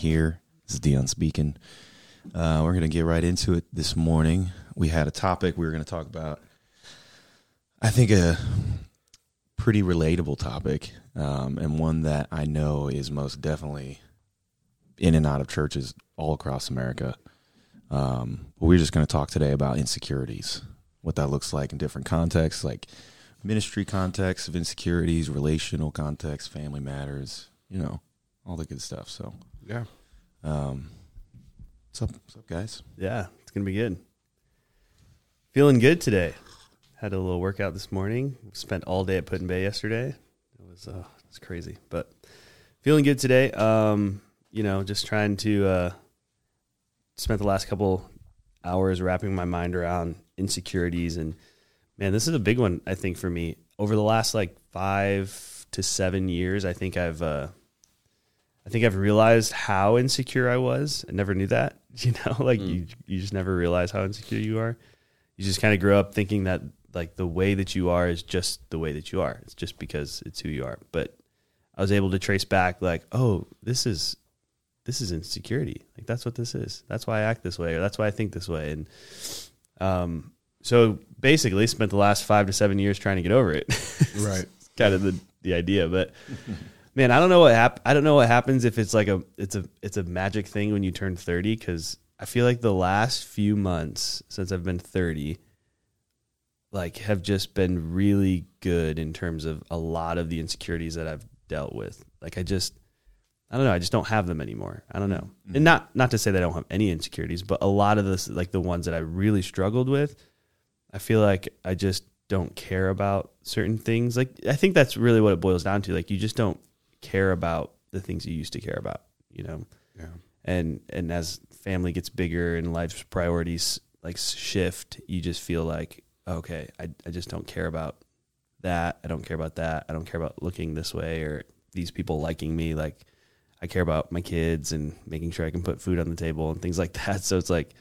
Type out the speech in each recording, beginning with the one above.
here. This is Dion speaking. Uh, we're going to get right into it this morning. We had a topic we were going to talk about. I think a pretty relatable topic, um, and one that I know is most definitely in and out of churches all across America. Um, but we're just going to talk today about insecurities, what that looks like in different contexts, like ministry contexts of insecurities, relational context, family matters, you know, all the good stuff. So, Yeah. um, what's up, what's up, guys? Yeah, it's gonna be good. Feeling good today. Had a little workout this morning. Spent all day at Put in Bay yesterday. It was uh, it was crazy, but feeling good today. Um, you know, just trying to uh, spent the last couple hours wrapping my mind around insecurities and man, this is a big one. I think for me over the last like five to seven years, I think I've uh, I think I've realized how insecure I was. I never knew that. You know, like you you just never realize how insecure you are. You just kind of grow up thinking that like the way that you are is just the way that you are. It's just because it's who you are. But I was able to trace back like, oh, this is this is insecurity. Like that's what this is. That's why I act this way or that's why I think this way. And um so basically spent the last 5 to 7 years trying to get over it. Right. kind of the the idea, but man, I don't know what hap- I don't know what happens if it's like a it's a it's a magic thing when you turn 30 cuz I feel like the last few months since I've been 30 like have just been really good in terms of a lot of the insecurities that I've dealt with. Like I just I don't know, I just don't have them anymore. I don't know. Mm-hmm. And not not to say that I don't have any insecurities, but a lot of this like the ones that I really struggled with, I feel like I just don't care about certain things. Like I think that's really what it boils down to. Like you just don't care about the things you used to care about, you know. Yeah. And and as family gets bigger and life's priorities like shift, you just feel like okay, I I just don't care about that. I don't care about that. I don't care about looking this way or these people liking me like I care about my kids and making sure I can put food on the table and things like that. So it's like,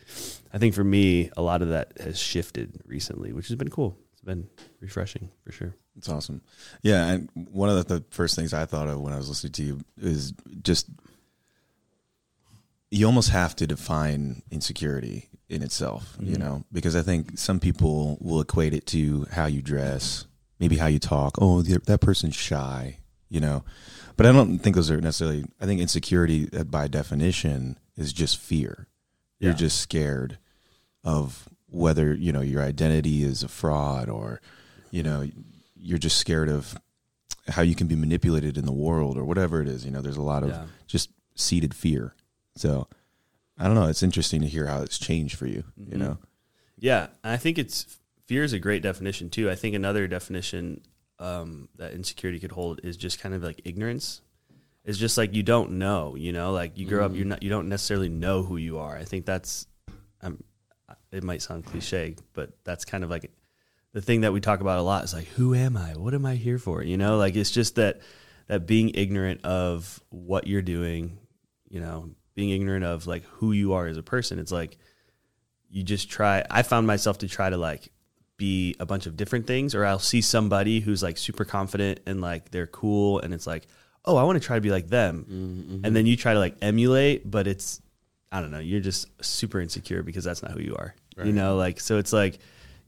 I think for me, a lot of that has shifted recently, which has been cool. It's been refreshing for sure. It's awesome. Yeah, and one of the, the first things I thought of when I was listening to you is just you almost have to define insecurity in itself, you Mhm. know, because I think some people will equate it to how you dress, maybe how you talk. Oh, the- that person's shy, you know. But I don't think those are necessarily. I think insecurity, uh, by definition, is just fear. You're just scared of whether you know your identity is a fraud or you know you're just scared of how you can be manipulated in the world or whatever it is you know there's a lot of Yeah. just seated fear so i don't know it's interesting to hear how it's changed for you you Mhm. know Yeah. I think it's fear is a great definition too. I think another definition um, that insecurity could hold is just kind of like ignorance. It's just like you don't know, you know, like you grow up, you're not, you don't necessarily know who you are. I think that's, um, it might sound cliche, but that's kind of like the thing that we talk about a lot is like, who am I? What am I here for? You know, like it's just that, that being ignorant of what you're doing, you know, being ignorant of like who you are as a person. It's like, you just try i found myself to try to like be a bunch of different things or i'll see somebody who's like super confident and like they're cool and it's like oh i want to try to be like them Mm-hmm. and then you try to like emulate but it's i don't know you're just super insecure because that's not who you are you know like so it's like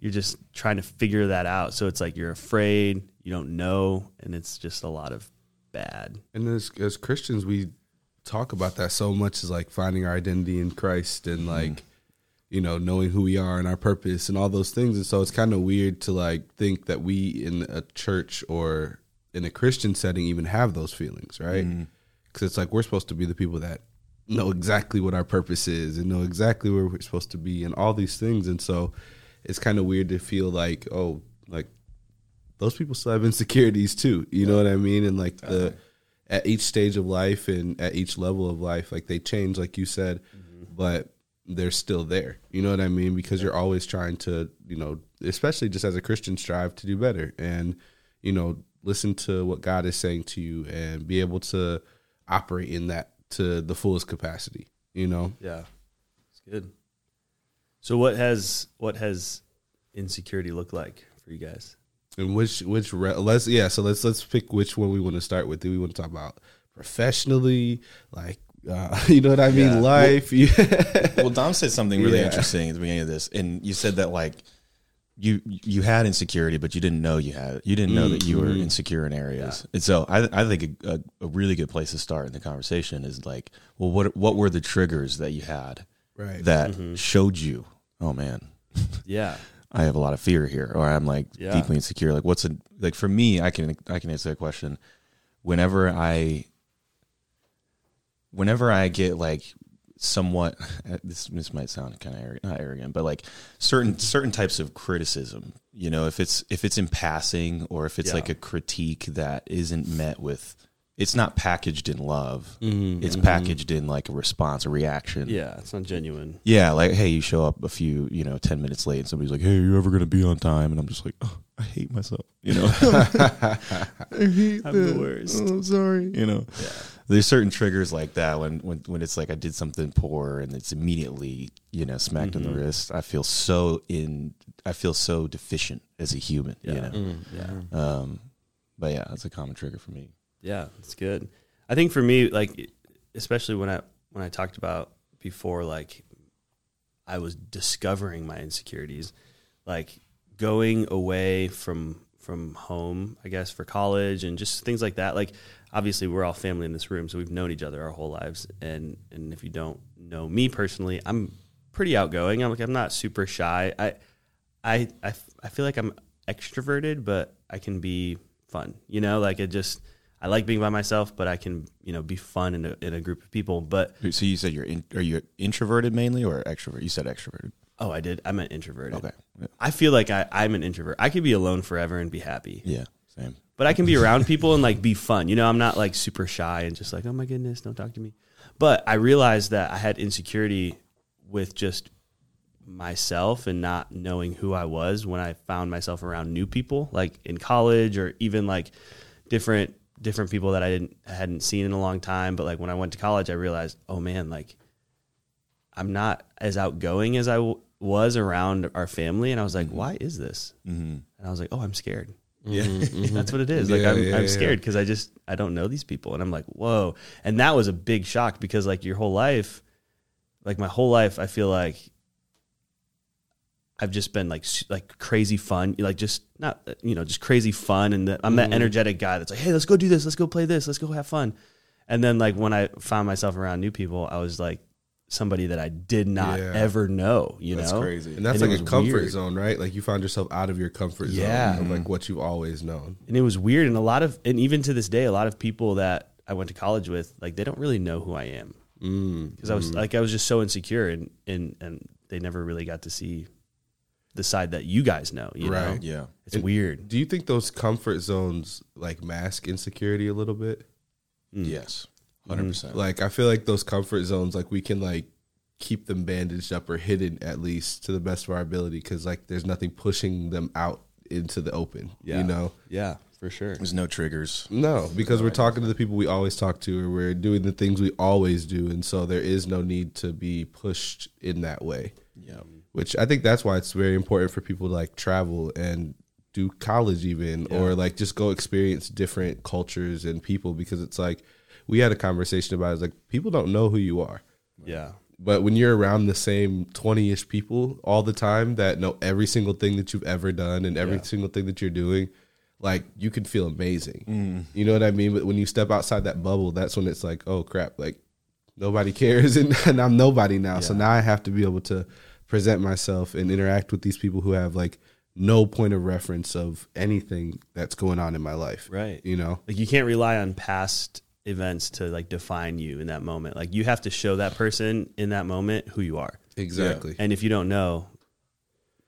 you're just trying to figure that out. So it's like you're afraid you don't know and it's just a lot of bad. And as as Christians, we talk about that so much as like finding our identity in Christ and mm-hmm. like you know knowing who we are and our purpose and all those things. And so it's kind of weird to like think that we in a church or in a Christian setting even have those feelings, right? Mm-hmm. Because it's like we're supposed to be the people that know exactly what our purpose is and know exactly where we're supposed to be and all these things. And so it's kind of weird to feel like oh like those people still have insecurities too. You know what I mean? And like the at each stage of life and at each level of life, like they change, like you said, mm-hmm. but they're still there. You know what I mean? Because you're always trying to, you know, especially just as a Christian, strive to do better and, you know, listen to what God is saying to you and be able to operate in that to the fullest capacity. You know? yeah it's good so what has what has insecurity looked like for you guys And which which re- let's yeah, so let's let's pick which one we want to start with. Do we want to talk about professionally, like uh, you know what I mean, Yeah. life? well, Dom said something really Yeah. interesting at the beginning of this, and you said that like you you had insecurity, but you didn't know you had it. You didn't know that you were Mhm. insecure in areas. And so I I think a, a, a really good place to start in the conversation is like, well, what what were the triggers that you had right. that Mhm. showed you, oh man, Yeah. I have a lot of fear here, or I'm like Yeah. deeply insecure. Like, what's a like for me? I can I can answer that question. Whenever I, whenever I get like somewhat, this this might sound kind of arrogant, not arrogant, but like certain certain types of criticism. You know, if it's if it's in passing, or if it's Yeah. like a critique that isn't met with, it's not packaged in love. Mhm, It's mhm. packaged in like a response, a reaction. Yeah. It's not genuine. Yeah, like hey, you show up a few, you know, ten minutes late, and somebody's like, "Hey, are you ever gonna be on time?" And I'm just like, oh, "I hate myself," you know. I hate I'm the worst. Oh, I'm sorry, you know. Yeah. There's certain triggers like that when when when it's like I did something poor and it's immediately you know smacked in Mhm. the wrist. I feel so in. I feel so deficient as a human. You Yeah. know. Mm, Yeah. Um, but yeah, that's a common trigger for me. Yeah, it's good. I think for me, like especially when I when I talked about before, like I was discovering my insecurities, like going away from from home, I guess for college and just things like that. Like obviously we're all family in this room, so we've known each other our whole lives. And and if you don't know me personally, I'm pretty outgoing. I'm like I'm not super shy. I I I, I feel like I'm extroverted, but I can be fun. You know, like it just I like being by myself, but I can you know be fun in a, in a group of people. But So you said you're in, are you introverted mainly or extrovert? You said extroverted. oh, I did. I meant introverted. Okay. Yeah. I feel like I, I'm an introvert. I could be alone forever and be happy, Yeah. Same. But I can be around people and like be fun. You know, I'm not like super shy and just like, oh my goodness, don't talk to me. But I realized that I had insecurity with just myself and not knowing who I was when I found myself around new people, like in college or even like different different people that I didn't hadn't seen in a long time. But like when I went to college, I realized, oh man, like I'm not as outgoing as I w- was around our family, and I was like, why is this? Mm-hmm. And I was like, oh, I'm scared. Yeah. Mhm, That's mhm. what it is. Like Yeah, I'm, yeah, I'm scared because I just I don't know these people, and I'm like, whoa. And that was a big shock because like your whole life, like my whole life, I feel like I've just been like like crazy fun, like just not you know just crazy fun, and that I'm that Mhm. energetic guy that's like, hey, let's go do this, let's go play this, let's go have fun. And then like when I found myself around new people, I was like somebody that I did not Yeah. ever know. You That's know, crazy. And that's And like a comfort weird. zone, right? Like you found yourself out of your comfort zone Yeah. of like what you've always known. and it was weird and a lot of and even to this day a lot of people that i went to college with like they don't really know who i am Mm, because i was mm. like i was just so insecure and and and they never really got to see the side that you guys know you know Right. Yeah. it's And- weird Do you think those comfort zones like mask insecurity a little bit? Mm. Yes. 100%. Like I feel like those comfort zones, like we can like keep them bandaged up or hidden at least to the best of our ability, because like there's nothing pushing them out into the open. Yeah. You know, yeah for sure There's no triggers. no, because we're talking to the people we always talk to, or we're doing the things we always do, and so there is no need to be pushed in that way. Yeah. Which I think that's why it's very important for people to like travel and do college even Yeah. or like just go experience different cultures and people because it's like we had a conversation about it, it's like people don't know who you are. yeah But when you're around the same 20 ish people all the time that know every single thing that you've ever done and every Yeah. single thing that you're doing, like you can feel amazing. Mm. You know what I mean? But when you step outside that bubble, that's when it's like, oh crap, like nobody cares and, and I'm nobody now. So now I have to be able to present myself and interact with these people who have like no point of reference of anything that's going on in my life. right You know? like you can't rely on past events to like define you in that moment like you have to show that person in that moment who you are Exactly. and if you don't know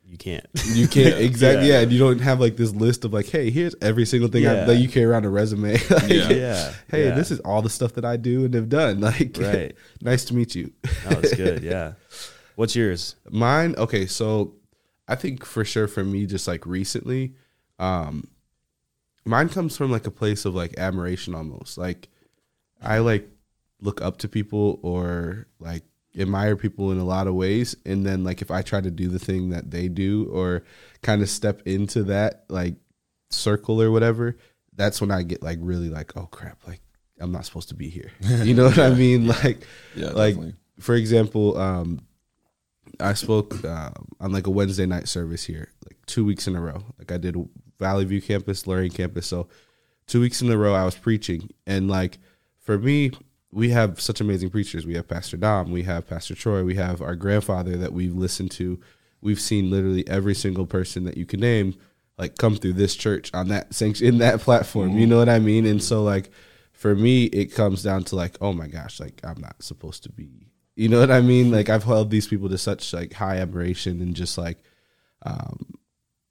you can't You can't exactly Yeah. yeah. and you don't have like this list of like, hey, here's every single thing I, that you carry around a resume. Like, Yeah. yeah Hey, yeah. this is all the stuff that I do and have done. Like, right nice to meet you. oh it's good yeah what's yours Mine, okay, so I think for sure for me, just like recently, um, mine comes from like a place of like admiration almost. Like I like look up to people or like admire people in a lot of ways. And then like if I try to do the thing that they do or kind of step into that, like circle or whatever, that's when I get like really like, oh crap, like I'm not supposed to be here. You know what I mean? Like, Yeah, like definitely. for example, um, I spoke uh, on like a Wednesday night service here, like two weeks in a row. Like I did Valley View campus, Lurie campus. So two weeks in a row, I was preaching, and like for me, we have such amazing preachers. We have Pastor Dom, we have Pastor Troy, we have our grandfather that we've listened to. We've seen literally every single person that you can name like come through this church on that sanction in that platform. You know what I mean? And so like for me, it comes down to like, oh my gosh, like I'm not supposed to be. You know what I mean? Like I've held these people to such like high admiration and just like, um,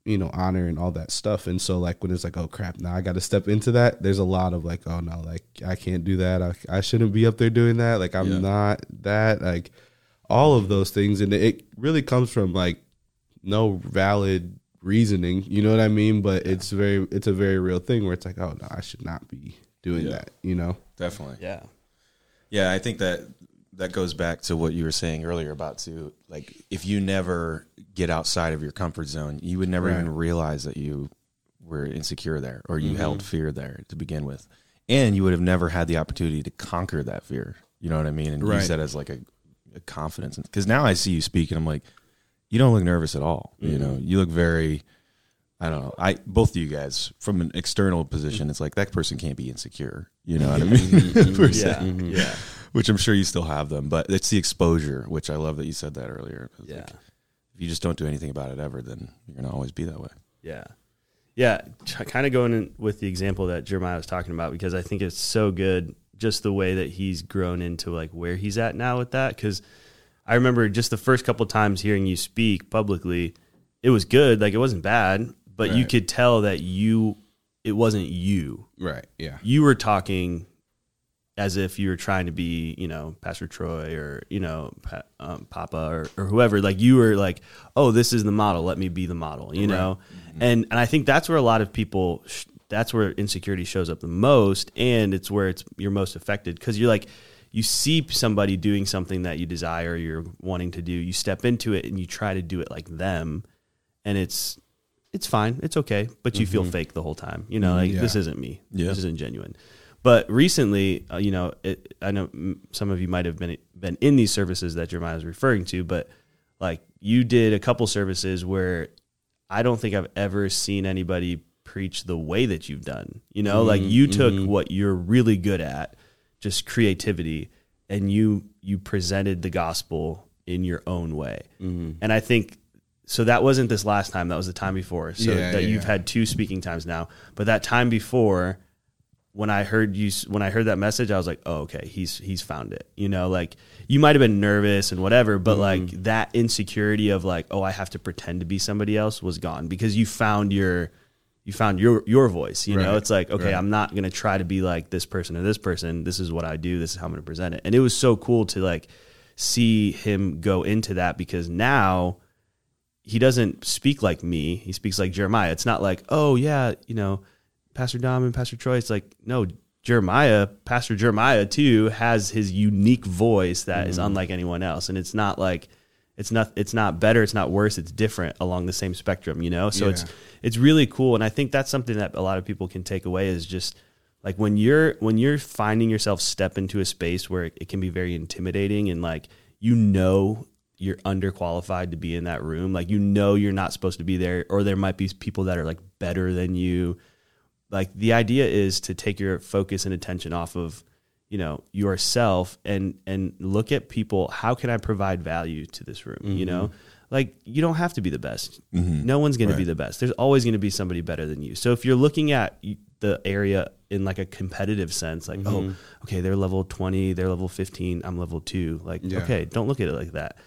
you know, honor and all that stuff. And so like when it's like, oh crap, now I got to step into that. There's a lot of like, oh no, like I can't do that. I, I shouldn't be up there doing that. Like I'm Yeah. not that. Like all of those things, and it really comes from like no valid reasoning. You know what I mean? But it's very, it's a very real thing where it's like, oh no, I should not be doing Yeah. that. You know? Definitely. Yeah. Yeah, I think that that goes back to what you were saying earlier about to like if you never get outside of your comfort zone, you would never Right. even realize that you were insecure there or you Mhm. held fear there to begin with. And you would have never had the opportunity to conquer that fear. You know what I mean? And Right. use that as like a, a confidence. Because now I see you speak and I'm like, you don't look nervous at all. You know, mm-hmm. you look very I don't know. I both of you guys from an external position, mm-hmm. it's like that person can't be insecure. You know mm-hmm. what I mean? Per se Yeah. Yeah. Which I'm sure you still have them, but it's the exposure, which I love that you said that earlier. Yeah. like, if you just don't do anything about it ever, then you're gonna always be that way. Yeah. Yeah. Kind of going in with the example that Jeremiah was talking about, because I think it's so good just the way that he's grown into like where he's at now with that. Cause I remember just the first couple times hearing you speak publicly, it was good. Like it wasn't bad, but you could tell that you, it wasn't you. Right. Yeah. You were talking as if you were trying to be, you know, Pastor Troy or, you know, pa- um, Papa or, or whoever. Like you were like, oh, this is the model. Let me be the model, you know? Mm-hmm. And, and I think that's where a lot of people, sh- that's where insecurity shows up the most. And it's where it's, you're most affected because you're like, you see somebody doing something that you desire, you're wanting to do, you step into it and you try to do it like them. And it's, it's fine. It's okay. But you feel mm-hmm. fake the whole time. You know, mm-hmm. like Yeah. this isn't me. Yeah. This isn't genuine. But recently, uh, you know, it, I know mm, some of you might have been been in these services that Jeremiah is referring to, but like you did a couple services where I don't think I've ever seen anybody preach the way that you've done. You know, like you took what you're really good at, just creativity, and you you presented the gospel in your own way. And I think so that wasn't this last time, that was the time before. So Yeah, that yeah, you've had two speaking times now, but that time before when I heard you when I heard that message, I was like, "Oh, okay, he's he's found it." You know, like you might have been nervous and whatever, but mm-hmm. like that insecurity of like, "Oh, I have to pretend to be somebody else" was gone because you found your you found your your voice. You know, it's like, okay, right. I'm not gonna try to be like this person or this person. This is what I do. This is how I'm gonna present it. And it was so cool to like see him go into that because now he doesn't speak like me. He speaks like Jeremiah. It's not like, oh yeah, you know, Pastor Dom and Pastor Troy. It's like, no, Jeremiah, Pastor Jeremiah too, has his unique voice that is mm-hmm. unlike anyone else. And it's not like it's not it's not better, it's not worse, it's different along the same spectrum, you know? So it's Yeah. it's really cool. And I think that's something that a lot of people can take away is just like when you're when you're finding yourself step into a space where it, it can be very intimidating and like you know you're underqualified to be in that room like you know you're not supposed to be there or there might be people that are like better than you like the idea is to take your focus and attention off of you know yourself and and look at people how can i provide value to this room you know? Mm-hmm. Like you don't have to be the best. Mm-hmm. No one's going to be the best. There's always going to be somebody better than you. So if you're looking at the area in like a competitive sense like oh mm-hmm. okay they're level 20 they're level 15 i'm level 2 like Yeah. okay don't look at it like that.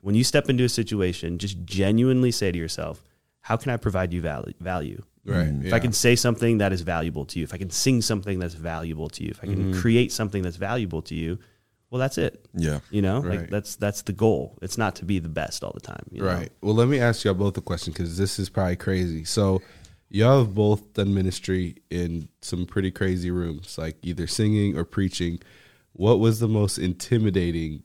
When you step into a situation just genuinely say to yourself how can i provide you value Right. if I can say something that is valuable to you, if I can sing something that's valuable to you, if I can Mm-hmm. create something that's valuable to you, well, that's it. Yeah. You know, Right. like that's that's the goal. It's not to be the best all the time. you know? Right. Well, let me ask y'all both a question because this is probably crazy. So, y'all have both done ministry in some pretty crazy rooms, like either singing or preaching. What was the most intimidating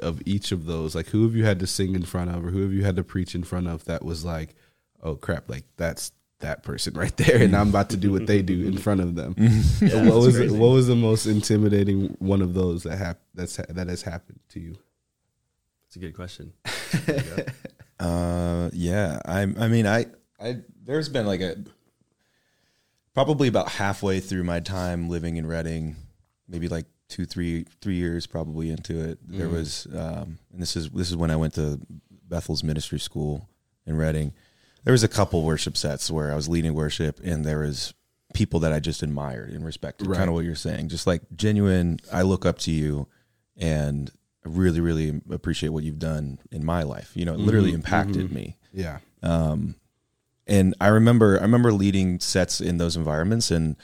of each of those? Like, who have you had to sing in front of, or who have you had to preach in front of? That was like, oh crap, like that's that person right there, and I'm about to do what they do in front of them. Yeah, So what was crazy. what was the most intimidating one of those that hap- that's that has happened to you? It's a good question. Uh, yeah. I I mean, I I there's been like a probably about halfway through my time living in Redding, maybe like two, three, three years probably into it. There was, um, and this is this is when I went to Bethel's ministry school in Redding. There was a couple worship sets where I was leading worship, and there was people that I just admired and respected. Right. Kind of what you're saying, just like genuine. I look up to you, and I really, really appreciate what you've done in my life. You know, it literally impacted me. Yeah, Um, and I remember, I remember leading sets in those environments, and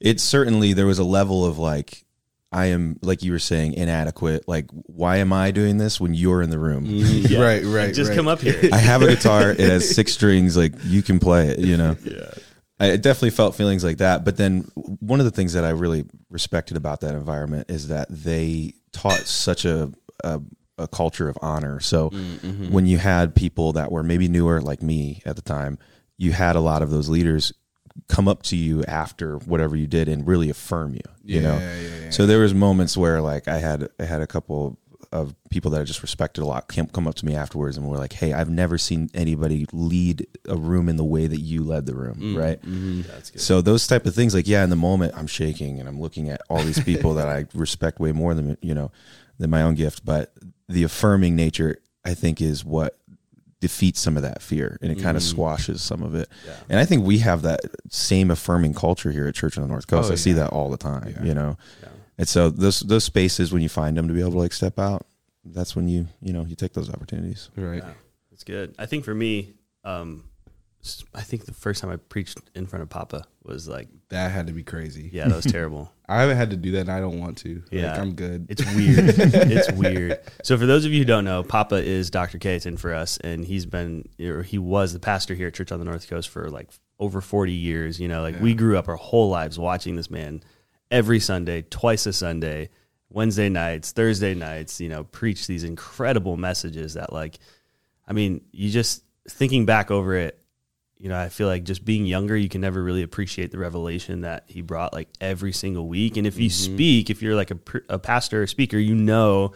it certainly there was a level of like, I am like you were saying inadequate. Like, why am I doing this when you're in the room? Mm, yeah. right, right. Just right. come up here. I have a guitar. It has six strings. Like you can play it. You know. yeah. I definitely felt feelings like that. But then one of the things that I really respected about that environment is that they taught such a a, a culture of honor. So mm, mm-hmm. when you had people that were maybe newer, like me at the time, you had a lot of those leaders come up to you after whatever you did and really affirm you. You know. Yeah, yeah, yeah. So there was moments where like I had I had a couple of people that I just respected a lot come come up to me afterwards and were like, "Hey, I've never seen anybody lead a room in the way that you led the room." Mm, right. Mm-hmm. That's good. So those type of things, like yeah, in the moment I'm shaking and I'm looking at all these people that I respect way more than you know than my own gift, but the affirming nature I think is what defeats some of that fear and it kind of squashes some of it. Yeah. And I think we have that same affirming culture here at Church on the North Coast. Oh, I see that all the time, Yeah. you know. Yeah. And so those those spaces when you find them to be able to like step out, that's when you you know you take those opportunities. right. Yeah, that's good. I think for me, um, s- I think the first time I preached in front of Papa was like, That had to be crazy. yeah, that was terrible. I haven't had to do that, and I don't want to. Yeah. like, I'm good. It's weird. it's weird. So for those of you who don't know, Papa is Dr. Caton for us, and he's been or he was the pastor here at Church on the North Coast for like over forty years. You know, like we grew up our whole lives watching this man every Sunday, twice a Sunday, Wednesday nights, Thursday nights. You know, preach these incredible messages that like, I mean, you just thinking back over it. You know, I feel like just being younger, you can never really appreciate the revelation that he brought like every single week. And if you mm-hmm. speak, if you're like a, a pastor or speaker, you know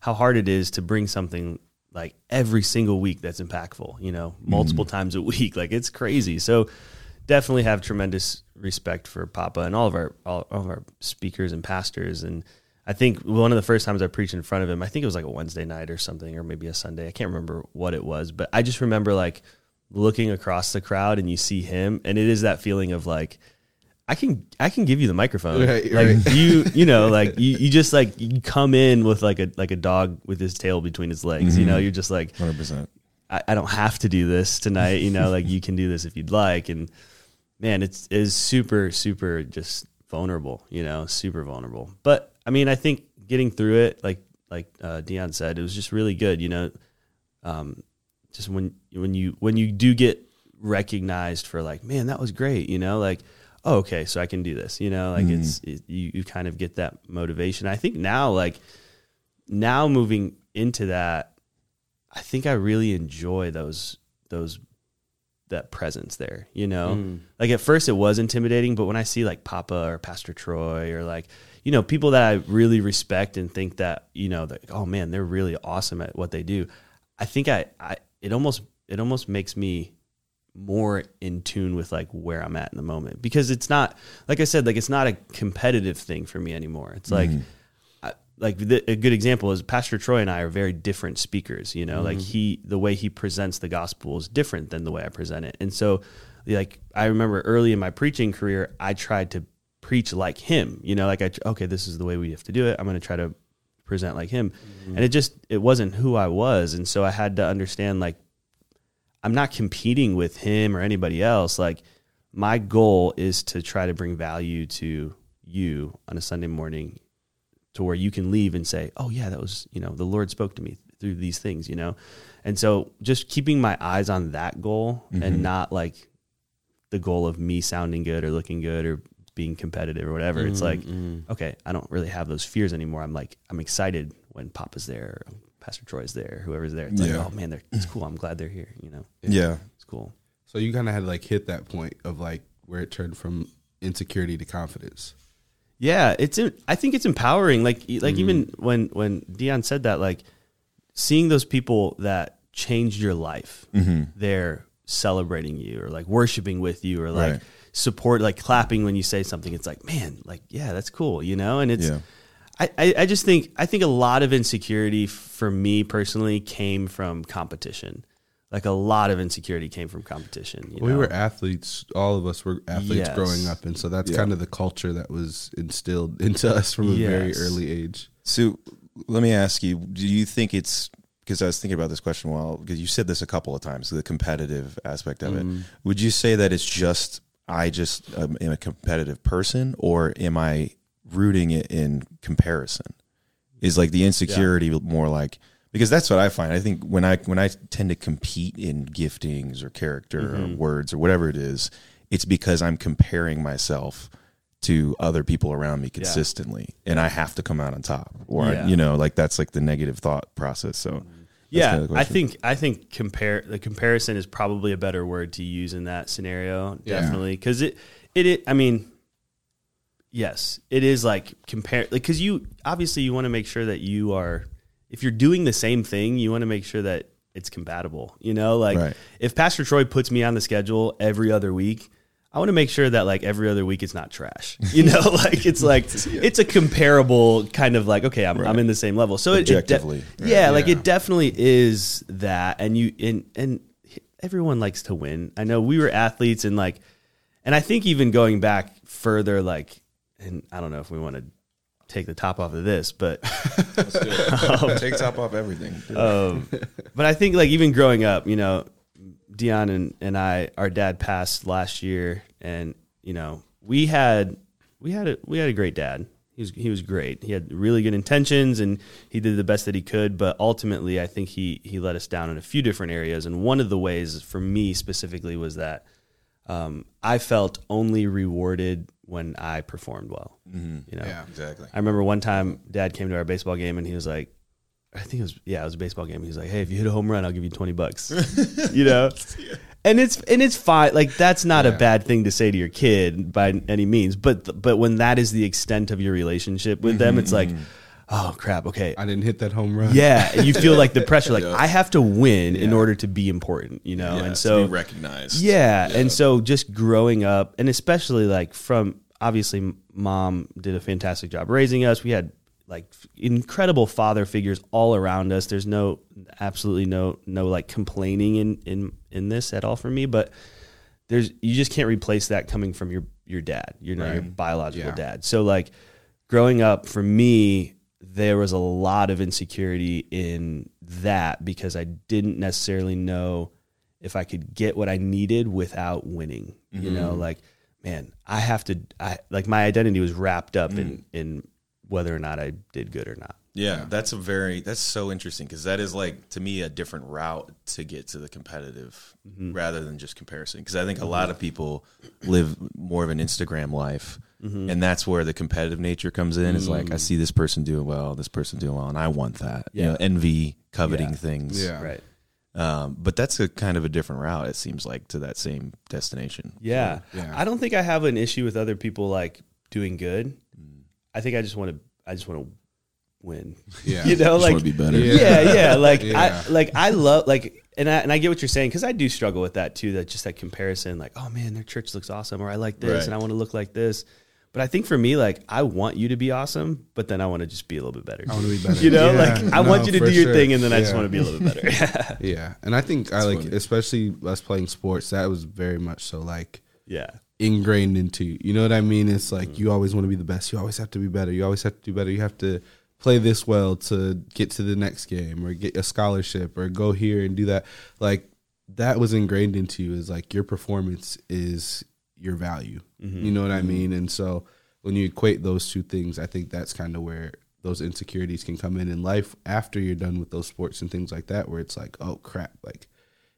how hard it is to bring something like every single week that's impactful, you know, multiple mm-hmm. times a week. Like it's crazy. So definitely have tremendous respect for Papa and all of our all, all of our speakers and pastors. And I think one of the first times I preached in front of him, I think it was like a Wednesday night or something, or maybe a Sunday. I can't remember what it was, but I just remember like looking across the crowd and you see him, and it is that feeling of like. I can I can give you the microphone. Right, like right. you you know like you, you just like you come in with like a like a dog with his tail between his legs. You know you're just like Hundred percent. I, I don't have to do this tonight. You know, like you can do this if you'd like. And man, it's is super, super just vulnerable, you know, super vulnerable. But I mean, I think getting through it, like, like uh, Dion said, it was just really good, you know, um, just when, when you, when you do get recognized for like, man, that was great, you know, like, oh, okay, so I can do this, you know, like it's, it, you, you kind of get that motivation. I think now, like now moving into that, I think I really enjoy those those that presence there. You know, Mm. like at first it was intimidating, but when I see like Papa or Pastor Troy or like you know people that I really respect and think that you know that oh man they're really awesome at what they do, I think I I it almost it almost makes me more in tune with like where I'm at in the moment because it's not like I said like it's not a competitive thing for me anymore. It's like mm-hmm. I, like the, a good example is Pastor Troy and I are very different speakers. You know, like mm-hmm. he the way he presents the gospel is different than the way I present it, and so like I remember early in my preaching career, I tried to preach like him. You know, like I okay, this is the way we have to do it. I'm going to try to present like him, mm-hmm. and it just it wasn't who I was, and so I had to understand like I'm not competing with him or anybody else. Like my goal is to try to bring value to you on a Sunday morning to where you can leave and say, "Oh yeah, that was, you know, the Lord spoke to me through these things, you know." And so just keeping my eyes on that goal and mm-hmm. not like the goal of me sounding good or looking good or being competitive or whatever. It's mm, like, mm. okay, I don't really have those fears anymore. I'm like I'm excited when Papa's there or Pastor Troy's there, whoever's there. It's like, oh man, they're, it's cool. I'm glad they're here, you know. Yeah. It's cool. So you kind of had to like hit that point of like where it turned from insecurity to confidence. Yeah, it's. I think it's empowering. Like like mm-hmm. even when when Dion said that, like seeing those people that changed your life, mm-hmm. they're celebrating you or like worshiping with you or like Right. Support, like clapping when you say something. It's like, man, like yeah, that's cool, you know. And it's. Yeah. I, I, I just think I think a lot of insecurity for me personally came from competition. Like a lot of insecurity came from competition. You we know? were athletes. All of us were athletes Yes. growing up, and so that's Yeah. kind of the culture that was instilled into us from a very early age. So let me ask you: Do you think it's because I was thinking about this question while because you said this a couple of times, the competitive aspect of it. Mm-hmm. Would you say that it's just I just um, am a competitive person, or am I rooting it in comparison? Is like the insecurity more like because that's what I find. I think when I when I tend to compete in giftings or character or words or whatever it is, it's because I'm comparing myself to other people around me consistently and I have to come out on top or Yeah. you know like that's like the negative thought process so that's yeah, I think I think compare the comparison is probably a better word to use in that scenario. Yeah. Definitely, because it, it it I mean, yes, it is like compare like because you obviously you want to make sure that you are if you're doing the same thing, you want to make sure that it's compatible. You know, like Right. if Pastor Troy puts me on the schedule every other week. I want to make sure that like every other week it's not trash, you know. like it's like it's a comparable kind of like okay, I'm, I'm in the same level. So it- it, de- right. yeah, like it definitely is that and you and and everyone likes to win. I know we were athletes and like and i think even going back further like and i don't know if we want to take the top off of this but take top off everything. Um, but i think like even growing up you know dion and, and i our dad passed last year and you know we had we had a we had a great dad. He was he was great. He had really good intentions and he did the best that he could but ultimately i think he he let us down in a few different areas. And one of the ways for me specifically was that um, i felt only rewarded when i performed well. You know? Yeah. exactly. I remember one time dad came to our baseball game and he was like, I think it was, yeah, it was a baseball game. He was like, Hey, if you hit a home run, I'll give you 20 bucks, you know? And it's, and it's fine. Like that's not a bad thing to say to your kid by any means. But, but when that is the extent of your relationship with them, it's like, mm-hmm. oh crap. Okay. I didn't hit that home run. Yeah. You feel like the pressure, like Yeah. I have to win in order to be important, you know? yeah, and so, recognized yeah, and so just growing up, and especially like from obviously, mom did a fantastic job raising us. We had like incredible father figures all around us. There's no, absolutely no, no like complaining in in in this at all for me. But there's you just can't replace that coming from your your dad. You know, your biological Yeah. dad. So like growing up for me, there was a lot of insecurity in that because I didn't necessarily know if I could get what I needed without winning. You know, mm-hmm. like man, I have to. I like my identity was wrapped up in mm. in whether or not I did good or not. Yeah, that's a very that's so interesting because that is like to me a different route to get to the competitive mm-hmm. rather than just comparison. Because I think a mm-hmm. lot of people live more of an Instagram life, mm-hmm. and that's where the competitive nature comes in. Is like I mm. see this person doing well, this person doing well, and I want that. You know, envy, coveting Yeah. things. Yeah. Right. Um, but that's a kind of a different route. It seems like to that same destination. Yeah. Yeah. I don't think I have an issue with other people like doing good. I think I just want to. I just want to win. Yeah. You know, Just like want to be better. yeah, yeah. Like Yeah. I like I love like and I and I get what you're saying because I do struggle with that too. That just that comparison, like, oh man, their church looks awesome, or I like this Right. and I want to look like this. But I think for me, like, I want you to be awesome, but then I want to just be a little bit better. I want to be better. You know, Yeah. like I No, want you to do your sure. thing, and then I just want to be a little bit better. Yeah, and I think I like, funny. especially us playing sports. That was very much so like yeah, ingrained into you. You know what I mean? It's like Mm-hmm. you always want to be the best. You always have to be better. You always have to do better. You have to play this well to get to the next game or get a scholarship or go here and do that. Like that was ingrained into you. Is like your performance is your value. Mm-hmm. You know what I mean? And so when you equate those two things, I think that's kind of where those insecurities can come in in life after you're done with those sports and things like that, where it's like, oh crap, like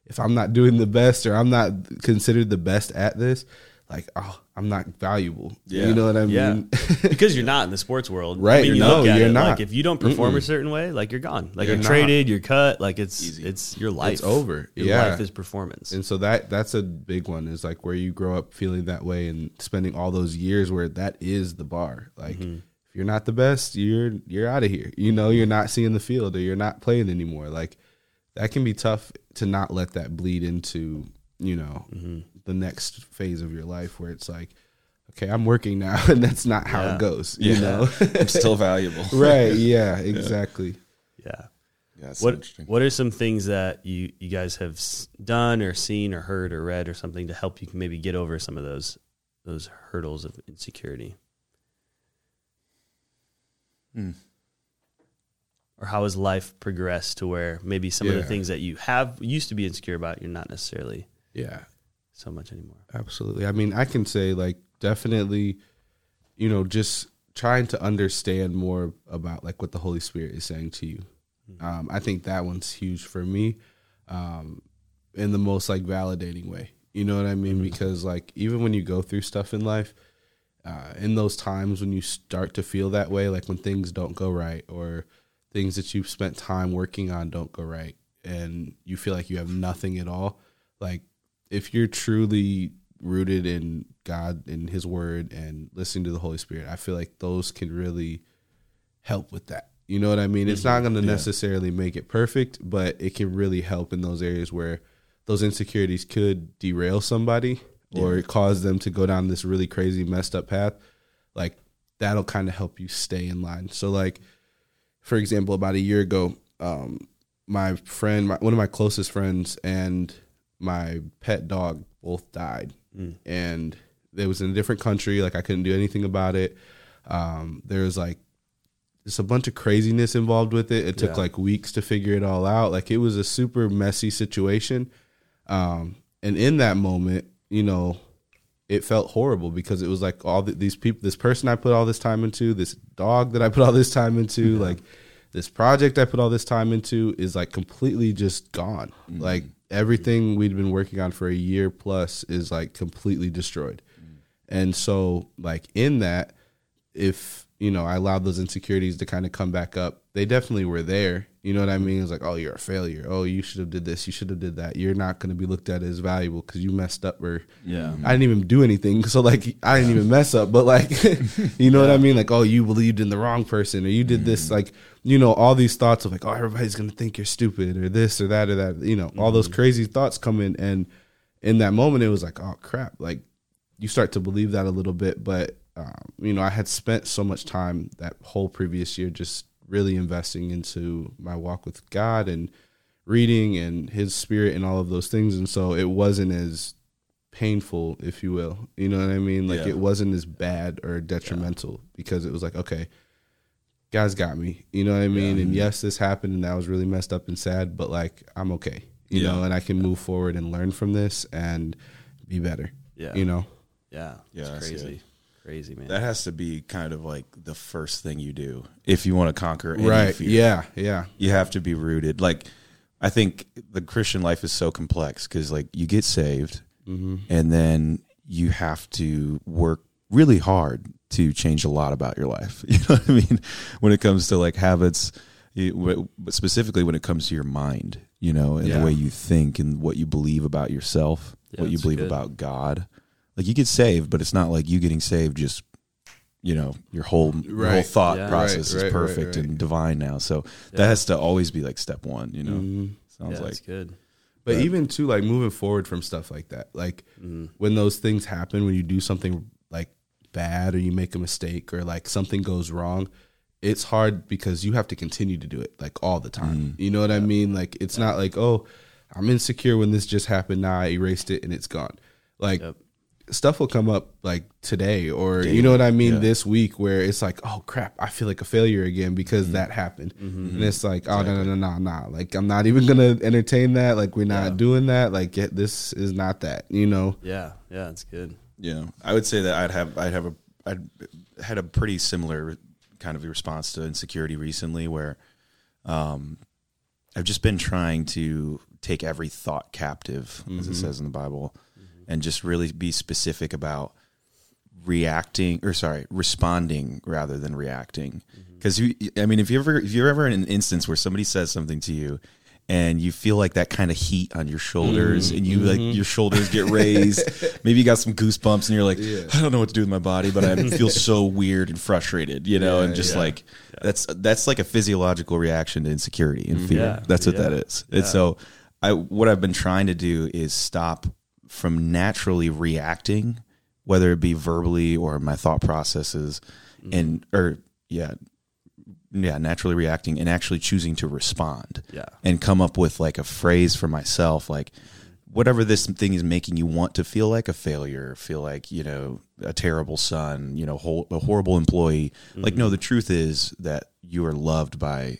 if I'm not doing the best or I'm not considered the best at this, like, oh, I'm not valuable. Yeah. You know what I mean? Yeah. because you're not in the sports world, Right, I mean, you no, look at you're it, not. Like if you don't perform a Mm-mm. certain way, like you're gone. Like You're you're, traded, you're cut. Like it's Easy. it's your life. It's over. Your Yeah. life is performance. And so that that's a big one is like where you grow up feeling that way and spending all those years where that is the bar. Like Mm-hmm. if you're not the best, you're you're out of here. You know, you're not seeing the field or you're not playing anymore. Like that can be tough to not let that bleed into, you know, Mm-hmm. The next phase of your life where it's like, okay, I'm working now and that's not how Yeah. it goes. You Yeah. know? I'm still valuable. right. Yeah, exactly. yeah. Yeah, that's What interesting. What are some things that you you guys have done or seen or heard or read or something to help you maybe get over some of those those hurdles of insecurity? Hmm. Or how has life progressed to where maybe some of the things that you have used to be insecure about, you're not necessarily Yeah. So much anymore. Absolutely. I mean, I can say like definitely, you know, just trying to understand more about like what the Holy Spirit is saying to you. Um, I think that one's huge for me, um, in the most like validating way. You know what I mean? Because like even when you go through stuff in life, uh, in those times when you start to feel that way, like when things don't go right or things that you've spent time working on don't go right, and you feel like you have nothing at all, like if you're truly rooted in God and His Word and listening to the Holy Spirit, I feel like those can really help with that. You know what I mean? It's not going to Yeah. necessarily make it perfect, but it can really help in those areas where those insecurities could derail somebody or cause them to go down this really crazy messed up path. Like that'll kind of help you stay in line. So like for example, about a year ago, um, my friend, my, one of my closest friends, and my pet dog both died, Mm. and it was in a different country. Like I couldn't do anything about it. Um, there was like just a bunch of craziness involved with it. It took Yeah. like weeks to figure it all out. Like it was a super messy situation. Um, and in that moment, you know, it felt horrible because it was like all the, these people, this person I put all this time into, this dog that I put all this time into, like this project I put all this time into is like completely just gone. Like everything we'd been working on for a year plus is like completely destroyed. Mm. And so, like in that, if you know, I allowed those insecurities to kind of come back up, they definitely were there. You know what I mean? It's like, oh, you're a failure. Oh, you should have did this. You should have did that. You're not going to be looked at as valuable because you messed up or Yeah. I didn't even do anything. So like I didn't even mess up, but like you know what I mean? Like, oh, you believed in the wrong person or you did this like you know, all these thoughts of like, oh, everybody's gonna think you're stupid or this or that or that, you know, all those crazy thoughts come in and in that moment it was like, oh crap, like you start to believe that a little bit, but um, you know, I had spent so much time that whole previous year just really investing into my walk with God and reading and his spirit and all of those things. And so it wasn't as painful if you will. You know what i mean? Like Yeah. it wasn't as bad or detrimental because it was like okay god's got me. You know what i mean? And mm-hmm. yes this happened and that was really messed up and sad but like i'm okay you Yeah. know and i can move forward and learn from this and be better Yeah. you know? Yeah. Yeah, It's that's crazy. Good. Crazy, man. That has to be kind of like the first thing you do if you want to conquer any right fear. yeah yeah you have to be rooted. Like, I think the Christian life is so complex because, like, you get saved, Mm-hmm. and then you have to work really hard to change a lot about your life. You know what I mean? When it comes to like habits, you, but specifically when it comes to your mind, you know, and Yeah. the way you think and what you believe about yourself, Yeah, what you believe good. about God. Like, you get saved, but it's not like you getting saved just. You know, your whole your whole thought Yeah. process Right, right, is right, perfect right. and divine now. So Yeah. that has to always be like step one. You know, Mhm. sounds yeah, like that's good. But Right. even too, like moving forward from stuff like that, like when those things happen, when you do something like bad or you make a mistake or like something goes wrong, it's hard because you have to continue to do it like all the time. You know what I mean? Like it's not like, oh, I'm insecure when this just happened. Now I erased it and it's gone. Like Yep. Stuff will come up like today or Daily. you know what I mean Yeah. this week where it's like, oh crap, I feel like a failure again because mm-hmm. that happened. Mm-hmm. And mm-hmm. it's like, oh no no no no no, like I'm not even gonna entertain that. Like we're not Yeah. doing that. Like get, this is not that. You know? Yeah. Yeah. It's good. Yeah, I would say that I'd have I'd have a I'd had a pretty similar kind of response to insecurity recently, where um, I've just been trying to take every thought captive, as it says in the Bible, and just really be specific about reacting or sorry responding rather than reacting. Mm-hmm. Because you i mean if you ever if you're ever in an instance where somebody says something to you and you feel like that kind of heat on your shoulders mm-hmm. and you like mm-hmm. your shoulders get raised maybe you got some goosebumps and you're like i don't know what to do with my body but i feel so weird and frustrated you know and just yeah. like that's that's like a physiological reaction to insecurity and fear. Yeah, that's what yeah, that is. And so i what i've been trying to do is stop from naturally reacting whether it be verbally or my thought processes mm-hmm. and or yeah yeah naturally reacting and actually choosing to respond Yeah. and come up with like a phrase for myself like whatever this thing is making you want to feel like a failure feel like you know a terrible son you know hol- a horrible employee. Like no mm-hmm. the truth is that you are loved by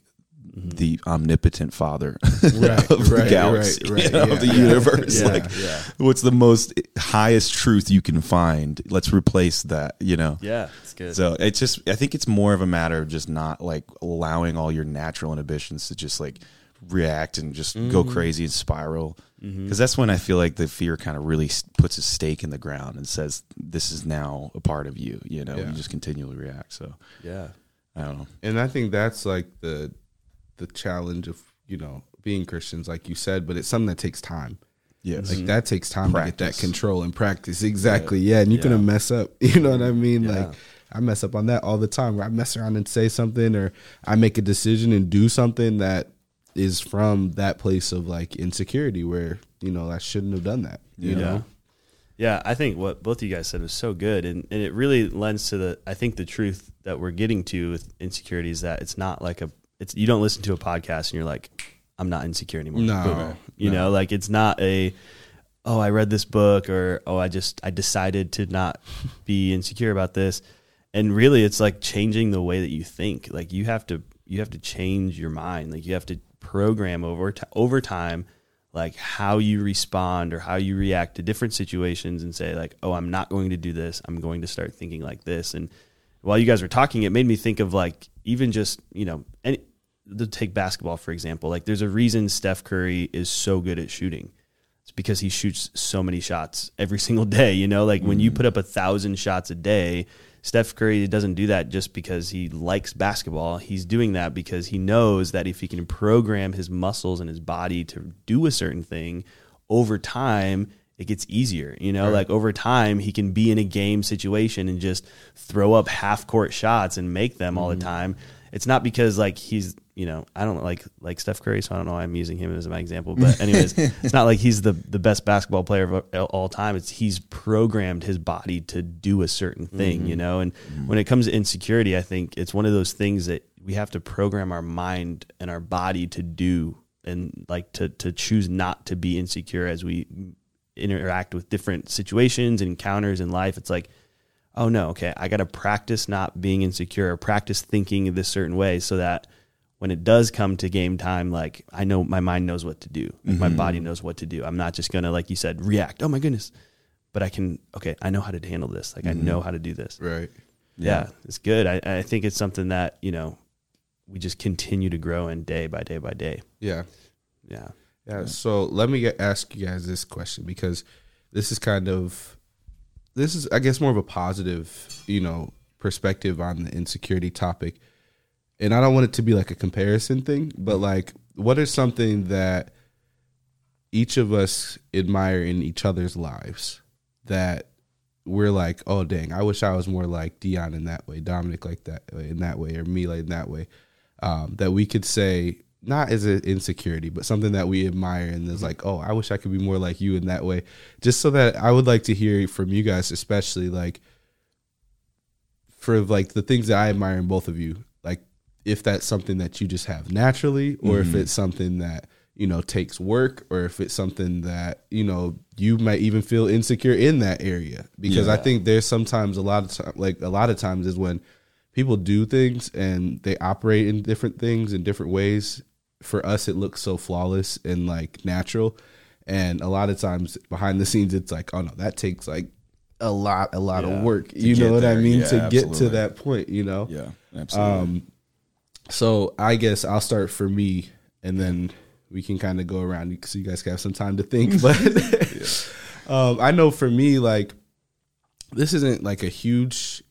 the omnipotent father Right, of the right, galaxy right, you know, right, of the yeah. universe Yeah, like yeah. what's the most highest truth you can find let's replace that you know Yeah, it's good. so it's just i think it's more of a matter of just not like allowing all your natural inhibitions to just like react and just go Mm-hmm. crazy and spiral because that's when i feel like the fear kind of really puts a stake in the ground and says this is now a part of you you know Yeah. you just continually react so yeah. i don't know and I think that's like the the challenge of you know being Christians, like you said, but it's something that takes time. yes Like that takes time to get that control and practice. Exactly. Yeah, and you're Yeah. gonna mess up. You know what I mean? Yeah. Like I mess up on that all the time. Where I mess around and say something, or I make a decision and do something that is from that place of like insecurity, where you know I shouldn't have done that. You yeah. know? Yeah, I think what both of you guys said was so good, and, and it really lends to the. I think the truth that we're getting to with insecurity is that it's not like a. It's you don't listen to a podcast and you're like, I'm not insecure anymore. No, Boom. you no. know, like it's not a. Oh, I read this book, or oh, I just I decided to not be insecure about this, and really, it's like changing the way that you think. Like you have to you have to change your mind. Like you have to program over t- over time like how you respond or how you react to different situations and say like oh i'm not going to do this i'm going to start thinking like this and while you guys were talking it made me think of like even just you know any to take basketball for example like there's a reason steph curry is so good at shooting it's because he shoots so many shots every single day you know like when you mm. put up a thousand shots a day Steph Curry doesn't do that just because he likes basketball. He's doing that because he knows that if he can program his muscles and his body to do a certain thing over time, it gets easier. You know, like over time, he can be in a game situation and just throw up half court shots and make them all the mm-hmm. time. It's not because like he's, you know, I don't like like Steph Curry, so I don't know why I'm using him as my example. But anyways, it's not like he's the the best basketball player of all time. It's he's programmed his body to do a certain thing, you mm-hmm. know. And mm-hmm. when it comes to insecurity, I think it's one of those things that we have to program our mind and our body to do, and like to to choose not to be insecure as we interact with different situations and encounters in life. It's like oh no, okay, I got to practice not being insecure, practice thinking this certain way so that when it does come to game time, like I know my mind knows what to do, like my mm-hmm. body knows what to do. I'm not just gonna, like you said, react. Oh my goodness, but I can. Okay, I know how to handle this. Like I mm-hmm. know how to do this. Right. Yeah, it's good. I, I think it's something that you know we just continue to grow in day by day by day. Yeah. Yeah. Yeah. So let me get, ask you guys this question because this is kind of this is I guess more of a positive, you know, perspective on the insecurity topic. And I don't want it to be like a comparison thing, but like what is something that each of us admire in each other's lives that we're like, oh dang, I wish I was more like Dion in that way, Dominic like that in that way, or me like in that way. Um, that we could say not as an insecurity, but something that we admire and is like, oh, I wish I could be more like you in that way. Just so that I would like to hear from you guys, especially like for like the things that I admire in both of you, like if that's something that you just have naturally, or if it's something that you know takes work, or if it's something that you know you might even feel insecure in that area. Because I think there's sometimes a lot of time, like a lot of times is when people do things and they operate in different things in different ways. For us, it looks so flawless and like natural. And a lot of times behind the scenes, it's like, oh no, that takes like a lot, a lot Yeah, of work. You know what I mean? Yeah, to get to that point, you know? yeah absolutely Um, so I guess I'll start for me, and then we can kind of go around so you guys can have some time to think. But um, I know for me, like this isn't like a huge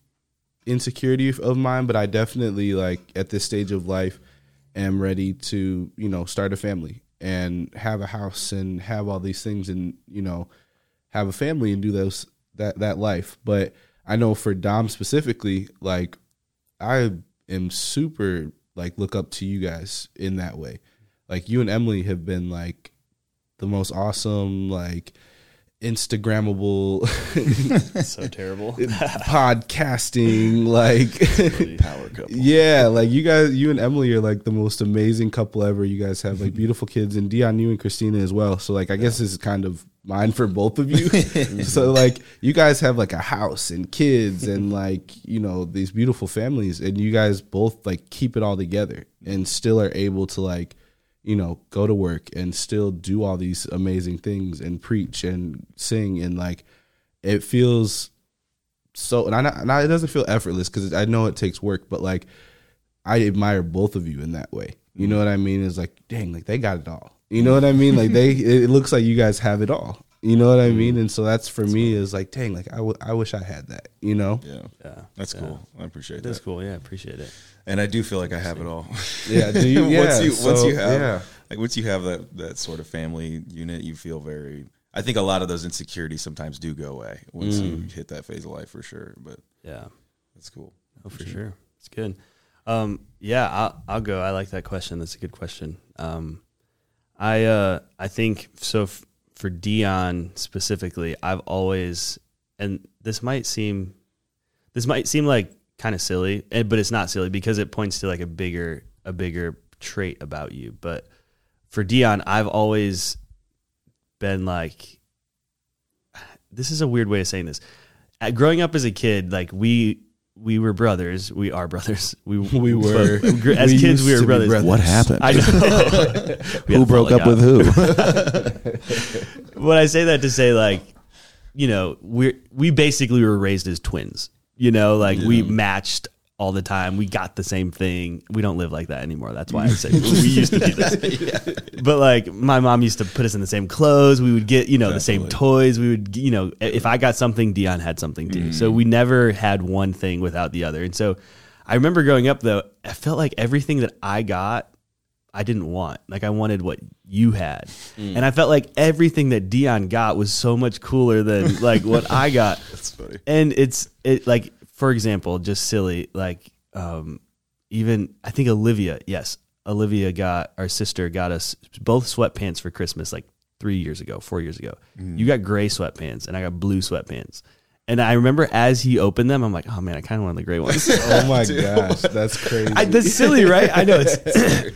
insecurity of mine, but I definitely like at this stage of life am ready to you know start a family and have a house and have all these things and you know have a family and do those that that life. But I know for Dom specifically, like I am super like look up to you guys in that way. Like you and Emily have been like the most awesome like Instagrammable so terrible. podcasting like Power couple. yeah like you guys you and emily are like the most amazing couple ever you guys have like beautiful kids and dion you and christina as well so like i guess this is kind of mine for both of you so like you guys have like a house and kids and like you know these beautiful families and you guys both like keep it all together and still are able to like you know go to work and still do all these amazing things and preach and sing and like it feels so and I, and I it doesn't feel effortless because I know it takes work, but like I admire both of you in that way. You know mm. what I mean? It's like, dang, like they got it all. You know what I mean? Like they, it looks like you guys have it all. You know what I mean? And so that's for me is like, dang, like I, w- I wish I had that. You know? Yeah. Yeah, That's Yeah. cool. I appreciate that. That's cool. Yeah, appreciate it. And I do feel like I have it all. Yeah. Do you? Yeah. once you once so, you have yeah. like once you have that that sort of family unit, you feel very. I think a lot of those insecurities sometimes do go away once you hit that phase of life for sure. But Yeah. that's cool. Oh, for sure. It's good. Um, yeah, I'll, I'll go. I like that question. That's a good question. Um, I uh, I think so. F- for Dion specifically, I've always, and this might seem, this might seem like kind of silly, eh, but it's not silly because it points to like a bigger a bigger trait about you. But for Dion, I've always been like, this is a weird way of saying this. Uh, growing up as a kid, like we we were brothers. We are brothers. We We were. as We kids. We were brothers. brothers. What happened? I know. Who broke up out. with who? But I say that to say like, you know, we we basically were raised as twins. You know, like we matched all the time. We got the same thing. We don't live like that anymore. That's why I say we used to do this. But like my mom used to put us in the same clothes. We would get, you know, the same toys. We would, you know, if I got something, Dion had something too. So mm. we never had one thing without the other. And so I remember growing up though, I felt like everything that I got I didn't want. Like I wanted what you had. Mm. And I felt like everything that Dion got was so much cooler than like what I got. That's funny. And it's it like for example, just silly, like um even I think Olivia, yes, Olivia got our sister got us both sweatpants for Christmas like 3 years ago, 4 years ago. You got gray sweatpants and I got blue sweatpants. And I remember as he opened them, I'm like, oh man, I kind of wanted the gray ones. Oh my gosh, that's crazy. I, that's silly, right? I know it's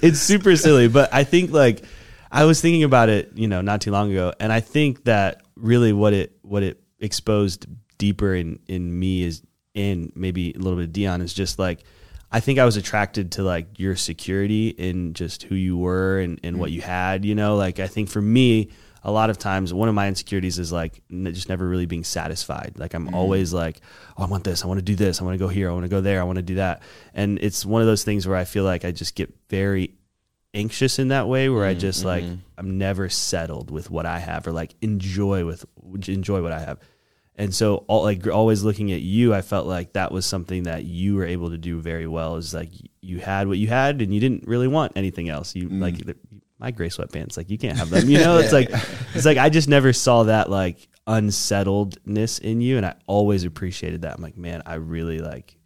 it's super silly, but I think like I was thinking about it, you know, not too long ago, and I think that really what it what it exposed deeper in in me is in maybe a little bit of Dion is just like I think I was attracted to like your security and just who you were and, and what mm. you had, you know, like I think for me a lot of times one of my insecurities is like n- just never really being satisfied. Like i'm mm. always like oh i want this i want to do this i want to go here i want to go there i want to do that. And it's one of those things where i feel like i just get very anxious in that way where i mm, just like mm-hmm. i'm never settled with what i have or like enjoy with enjoy what i have and so all, like always looking at you i felt like that was something that you were able to do very well is like you had what you had and you didn't really want anything else. You mm. like my gray sweatpants like you can't have them you know? It's like it's like i just never saw that like unsettledness in you and i always appreciated that. I'm like man i really like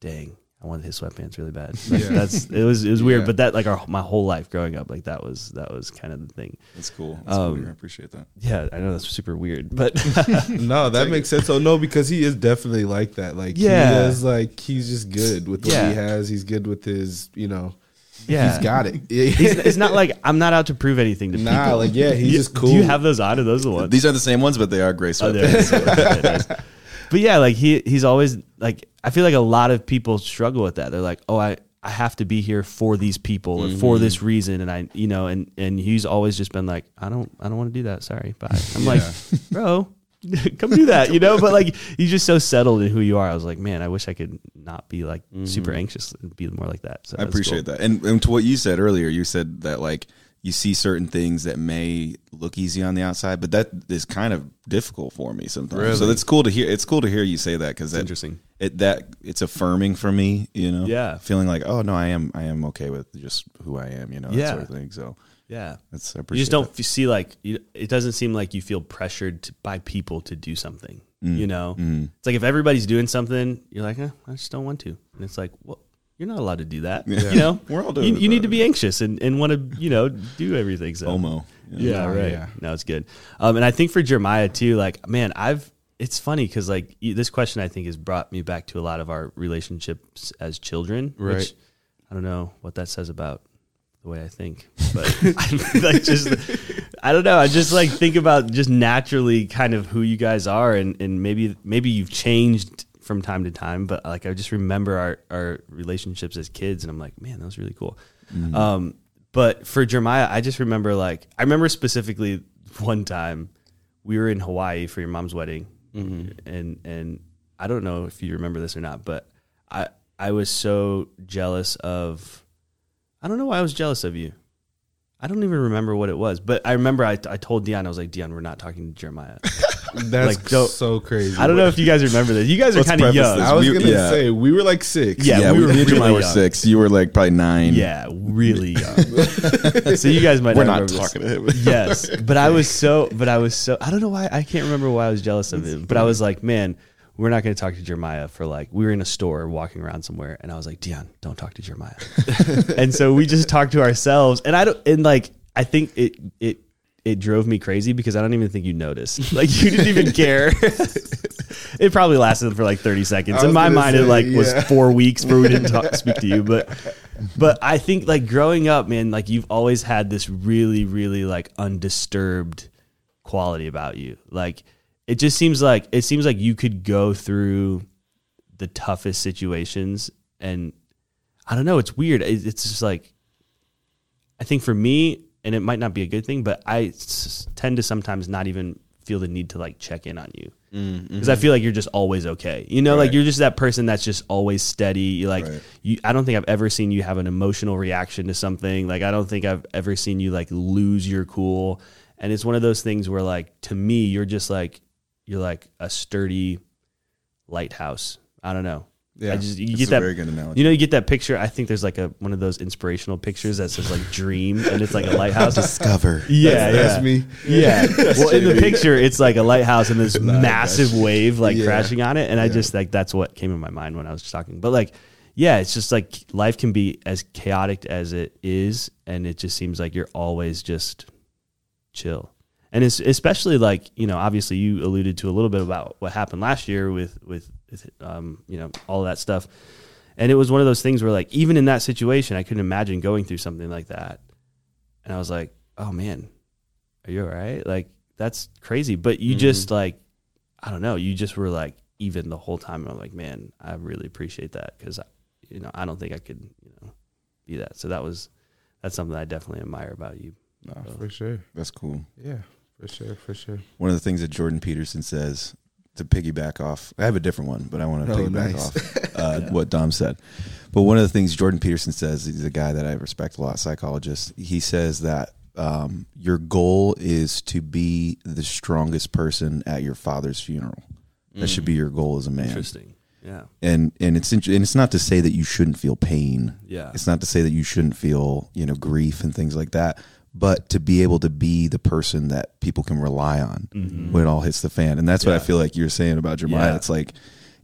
dang i wanted his sweatpants really bad Like, Yeah. that's it was it was weird Yeah. but that like our my whole life growing up like that was that was kind of the thing That's cool. That's Um, cool. I appreciate that. yeah i know that's super weird but No, that makes sense. So no, because he is definitely like that. Like Yeah. he is like he's just good with what Yeah. he has. He's good with his, you know. yeah He's got it. He's- it's not like i'm not out to prove anything to nah, people like yeah, he's You- just cool. do you have those on are those the ones These are the same ones, but they are gray Oh, there sweatpants. is. There it is. But yeah, like he he's always like I feel like a lot of people struggle with that. They're like, "Oh, I I have to be here for these people or for mm-hmm. this reason." And I, you know, and and he's always just been like, "I don't I don't want to do that. Sorry." Bye. I'm like, "Bro, come do that." You know, but like he's just so settled in who you are. I was like, "Man, I wish I could not be like super mm-hmm. anxious and be more like that." So I appreciate that. And and to what you said earlier, you said that like you see certain things that may look easy on the outside, but that is kind of difficult for me sometimes. So it's cool to hear. It's cool to hear you say that because that Interesting. it that it's affirming for me. You know, Yeah. feeling like oh no, I am I am okay with just who I am. You know, that sort of thing. So Yeah. that's I appreciate. You just don't that. see like you, it doesn't seem like you feel pressured to, by people to do something. You know, Mm. it's like if everybody's doing something, you're like, eh, I just don't want to, and it's like, well, you're not allowed to do that. Yeah. You know, We're all doing you, you need to be anxious and, and want to you know do everything. So FOMO. Yeah, Oh, right. yeah. No, it's good. Um, and I think for Jeremiah too, like, man, I've. It's funny because like this question, I think has brought me back to a lot of our relationships as children. Right. Which I don't know what that says about the way I think, but I like just I don't know. I just like think about just naturally kind of who you guys are, and and maybe maybe you've changed from time to time, but like I just remember our our relationships as kids, and I'm like, man, that was really cool. Um, but for Jeremiah, I just remember like I remember specifically one time we were in Hawaii for your mom's wedding, and and I don't know if you remember this or not, but I I was so jealous of I don't know why I was jealous of you. I don't even remember what it was, but I remember I, I told Dion I was like Dion, we're not talking to Jeremiah. That's Like, don't- so crazy. I don't know if you guys remember this. You guys are Let's kind of preface young. this. I was We- gonna yeah. say we were like six. Yeah, Yeah, we we, were me and Jeremiah really were young. six. You were like probably nine. Yeah, really young. so you guys might we're not not remember this. talking to him. yes, but I was so, but I was so, I don't know why, I can't remember why I was jealous of him, but I was like, man, we're not going to talk to Jeremiah for like, we were in a store walking around somewhere, and I was like, Dion, don't talk to Jeremiah. and so we just talked to ourselves, and I don't, and like, I think it, it, it drove me crazy because I don't even think you noticed. Like you didn't even care. it probably lasted for like 30 seconds. In my mind, it say, like was four weeks where we didn't talk, speak to you. But but I think like growing up, man, like you've always had this really, really like undisturbed quality about you. Like it just seems like it seems like you could go through the toughest situations and I don't know, it's weird. It's just like I think for me, and it might not be a good thing, but I s- tend to sometimes not even feel the need to like check in on you mm, because I mm-hmm. feel like you're just always okay. You know, like you're just that person that's just always steady. You like Right. you. I don't think I've ever seen you have an emotional reaction to something. Like I don't think I've ever seen you like lose your cool. And it's one of those things where like to me, you're just like you're like a sturdy lighthouse. I don't know. Yeah. I just you It's get a that very good analogy. you know, you get that picture. I think there's like a one of those inspirational pictures that says like dream, and it's like a lighthouse. Discover. yeah, That's yeah, me. yeah. well, in the picture, it's like a lighthouse and this Nah, massive that's- wave like yeah. crashing on it, and I just like that's what came in my mind when I was just talking. But like, yeah, it's just like life can be as chaotic as it is, and it just seems like you're always just chill. And it's especially like you know, obviously you alluded to a little bit about what happened last year with with, with um, you know all that stuff, and it was one of those things where like even in that situation, I couldn't imagine going through something like that, and I was like, oh man, are you all right? Like that's crazy, but you just like I don't know, you just were like even the whole time. I'm like, man, I really appreciate that because you know I don't think I could you know be that. So that was that's something I definitely admire about you. No, for sure. That's cool. Yeah, for sure, for sure. One of the things that Jordan Peterson says to piggyback off, I have a different one, but I want to Oh, piggyback nice. off uh, what Dom said. But one of the things Jordan Peterson says, he's a guy that I respect a lot, psychologist. He says that um, your goal is to be the strongest person at your father's funeral. That should be your goal as a man. Interesting. Yeah. And and it's int- and it's not to say that you shouldn't feel pain. Yeah. It's not to say that you shouldn't feel, you know, grief and things like that, but to be able to be the person that people can rely on when it all hits the fan. And that's what I Mm-hmm. Feel like you're saying about Jeremiah. Yeah. It's like,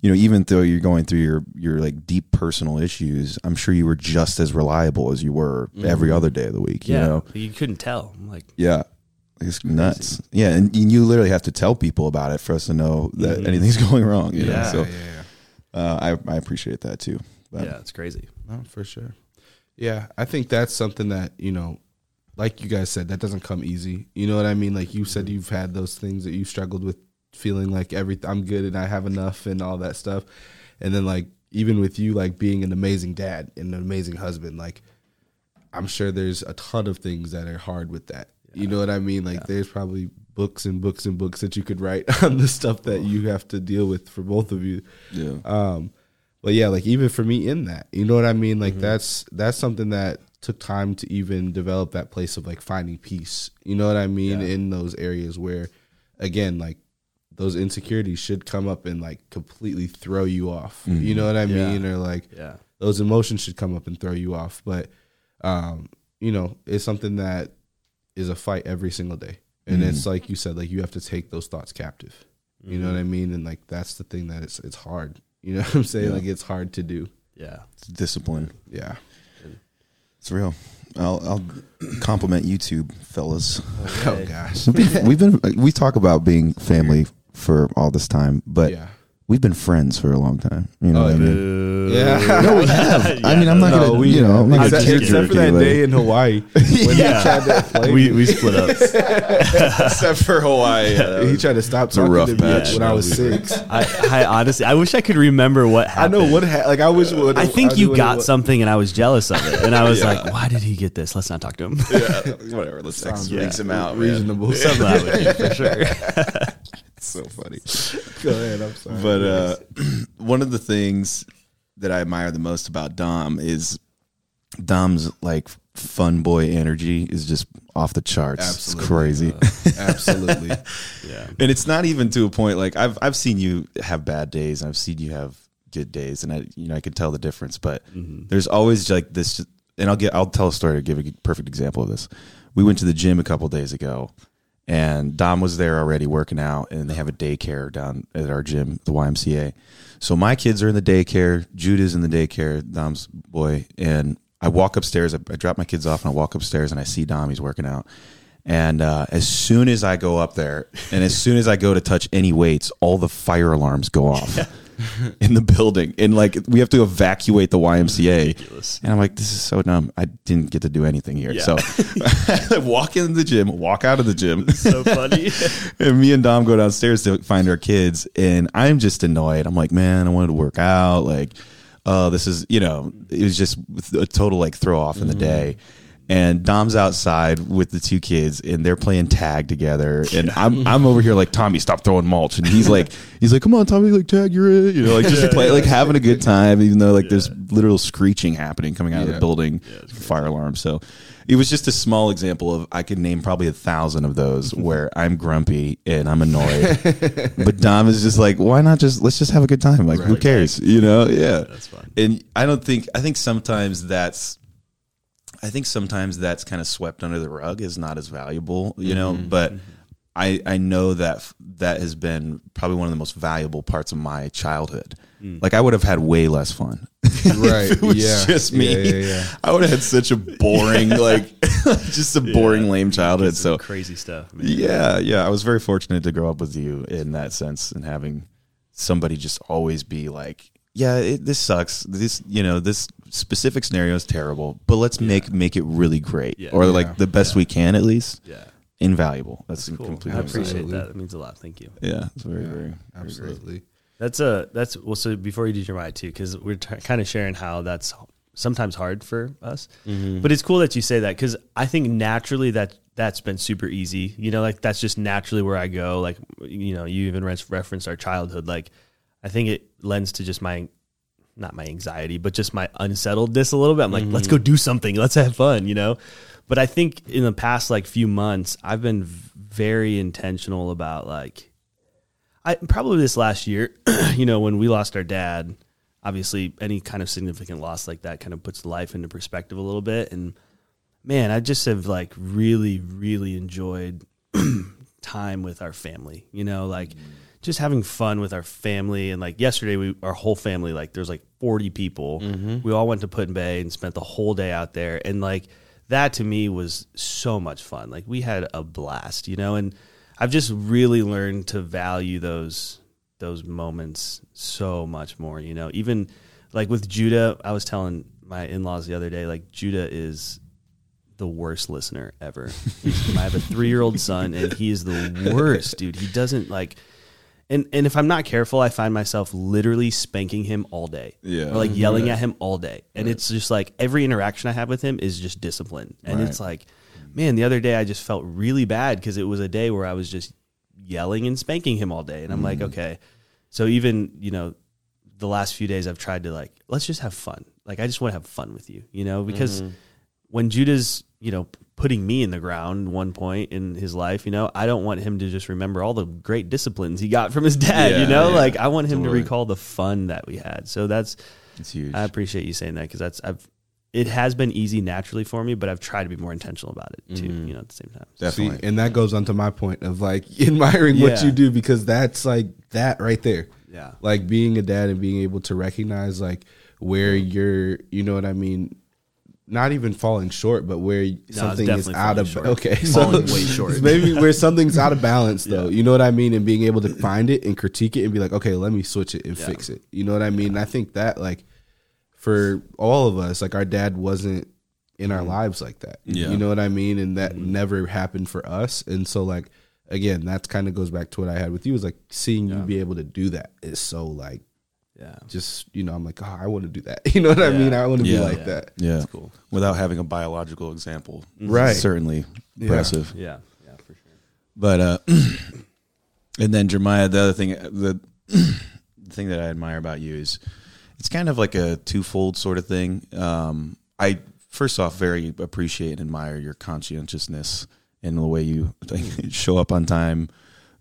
you know, even though you're going through your your like deep personal issues, I'm sure you were just as reliable as you were every other day of the week. Mm-hmm. yeah. You know? You couldn't tell. I'm like, Yeah. It's nuts. Yeah, and you literally have to tell people about it for us to know that anything's going wrong. You know? Mm-hmm. Yeah, So yeah, yeah. uh, I I appreciate that too. But yeah, it's crazy. No, for sure. Yeah, I think that's something that you know, like you guys said, that doesn't come easy. You know what I mean? Like you said, you've had those things that you struggled with, feeling like every I'm good and I have enough and all that stuff, and then like even with you, like being an amazing dad and an amazing husband, like I'm sure there's a ton of things that are hard with that. You know what I mean? Like there's probably books and books and books that you could write on the stuff that you have to deal with for both of you. yeah. Um, but yeah, like even for me in that, you know what I mean? Like that's that's something that took time to even develop that place of like finding peace. You know what I mean? Yeah. In those areas where, again, like those insecurities should come up and like completely throw you off. Mm-hmm. You know what I Yeah. mean? Or like Yeah. those emotions should come up and throw you off. But um, you know, it's something that is a fight every single day. And mm-hmm. it's like you said, like you have to take those thoughts captive. You know what mm-hmm. I mean? And like that's the thing that it's it's hard. You know what I'm saying? Like it's hard to do. Yeah. It's discipline. Yeah. It's real. I'll, I'll compliment you two fellas. Oh, oh gosh. We've been we talk about being family for all this time, but yeah. We've been friends for a long time. You know Oh, what I yeah. mean? Yeah. No, we have. I mean, I'm not No, gonna, we, you know, I'm not except, gonna except for that day in Hawaii when Yeah. he tried to play. We we split up. except for Hawaii. he tried to stop a talking rough to me patch. when I was six. I, I honestly, I wish I could remember what happened. I happened. know what ha- like I wish what I think knew you got something, and I was jealous of it. And I was Yeah. like, "Why did he get this? Let's not talk to him." yeah, whatever. Let's X, Sounds him out, man. reasonable. Something I would do for sure. So funny. Go ahead. I'm sorry. But uh, one of the things that I admire the most about Dom is Dom's like fun boy energy is just off the charts. Absolutely. It's crazy. absolutely. Yeah. and it's not even to a point like I've I've seen you have bad days. and I've seen you have good days, and I you know I can tell the difference. But there's always like this, and I'll get I'll tell a story to give a perfect example of this. We went to the gym a couple days ago, and Dom was there already working out, and they have a daycare down at our gym, the YMCA. So my kids are in the daycare. Jude is in the daycare, Dom's boy, and I walk upstairs. I, I drop my kids off, and I walk upstairs, and I see Dom. He's working out. And uh, as soon as I go up there, and as soon as I go to touch any weights, all the fire alarms go off in the building, and like we have to evacuate the YMCA. Ridiculous. And I'm like, this is so dumb. I didn't get to do anything here. Yeah. So I walk in the gym, walk out of the gym, So funny. and me and Dom go downstairs to find our kids, and I'm just annoyed. I'm like, man, I wanted to work out. Like, oh, this is, you know, it was just a total like throw off in the mm-hmm. day. And Dom's outside with the two kids, and they're playing tag together. And I'm I'm over here like Tommy, stop throwing mulch. And he's like he's like, come on, Tommy, like tag, you're it. You know, like just play, like having a good time, even though like there's literal screeching happening coming out of the Yeah. building, fire alarm. So it was just a small example of I could name probably a thousand of those where I'm grumpy and I'm annoyed, but Dom is just like, why not just let's just have a good time? Like, who cares? You know? Yeah, That's fun. And I don't think I think sometimes that's. I think sometimes that's kind of swept under the rug is not as valuable, you know, mm-hmm. but mm-hmm. I I know that that has been probably one of the most valuable parts of my childhood. Mm. Like I would have had way less fun right. it was yeah. just me. Yeah, yeah, yeah. I would have had such a boring, like, just a boring, lame childhood. So, crazy stuff. man. yeah, yeah, I was very fortunate to grow up with you in that sense and having somebody just always be like, yeah, it, this sucks. This, you know, this specific scenario is terrible, but let's make make it really great, Yeah. or Yeah. like the best we can at least. Yeah. Invaluable. That's, Cool. completely. I appreciate Absolutely. that. That means a lot. Thank you. Yeah, it's very, very, very great. Absolutely. That's a that's well. So before you do Jeremiah too, because we're t- kind of sharing how that's sometimes hard for us, mm-hmm. but it's cool that you say that because I think naturally that that's been super easy. You know, like that's just naturally where I go. Like you know, you even re- referenced our childhood. Like I think it lends to just my not my anxiety, but just my unsettledness a little bit. I'm like, let's go mm-hmm. do something. Let's have fun. You know. But I think in the past like few months, I've been very intentional about like I probably this last year, you know, when we lost our dad, obviously any kind of significant loss like that kind of puts life into perspective a little bit. And man, I just have like really, really enjoyed time with our family, you know, like mm-hmm. Just having fun with our family. And like yesterday, we, our whole family, like there's like 40 people. Mm-hmm. We all went to Put-in-Bay and spent the whole day out there. And like that to me was so much fun. Like we had a blast, you know, and I've just really learned to value those those moments so much more, you know. Even like with Judah, I was telling my in-laws the other day like Judah is the worst listener ever. I have a 3-year-old son and he is the worst, dude. He doesn't like and and if I'm not careful, I find myself literally spanking him all day. Yeah. Or like yelling at him all day. And it's just like every interaction I have with him is just discipline. And it's like, man, the other day I just felt really bad because it was a day where I was just yelling and spanking him all day. And I'm like, mm-hmm. okay. So even, you know, the last few days I've tried to like, let's just have fun. Like I just want to have fun with you, you know, because mm-hmm. when Judah's, you know, putting me in the ground one point in his life, you know, I don't want him to just remember all the great disciplines he got from his dad, Yeah, you know? yeah, like I want him totally. to recall the fun that we had. So that's It's huge. I appreciate you saying that because that's I've it has been easy naturally for me, but I've tried to be more intentional about it too, Mm-hmm. you know, at the same time. Definitely. See, and that goes on to my point of like admiring what you do because that's like that right there. Yeah. Like being a dad and being able to recognize like where you're, you know what I mean, not even falling short, but where something is out of short. okay, Falling way short. maybe where something's out of balance though. You know what I mean, and being able to find it and critique it and be like, okay, let me switch it and Yeah. fix it. You know what I mean? And I think that like for all of us, like our dad wasn't in our mm-hmm. lives like that. Yeah. You know what I mean? And that mm-hmm. never happened for us. And so like again, that kind of goes back to what I had with you is like seeing you be able to do that is so like Yeah. just you know, I'm like, oh, I want to do that. You know what I mean? I want to Yeah. be like Yeah. that. yeah. That's cool. Without having a biological example. Right. Certainly impressive. Yeah. Yeah, for sure. But uh and then Jeremiah, the other thing the the thing that I admire about you is it's kind of like a twofold sort of thing. Um I first off very appreciate and admire your conscientiousness and the way you show up on time,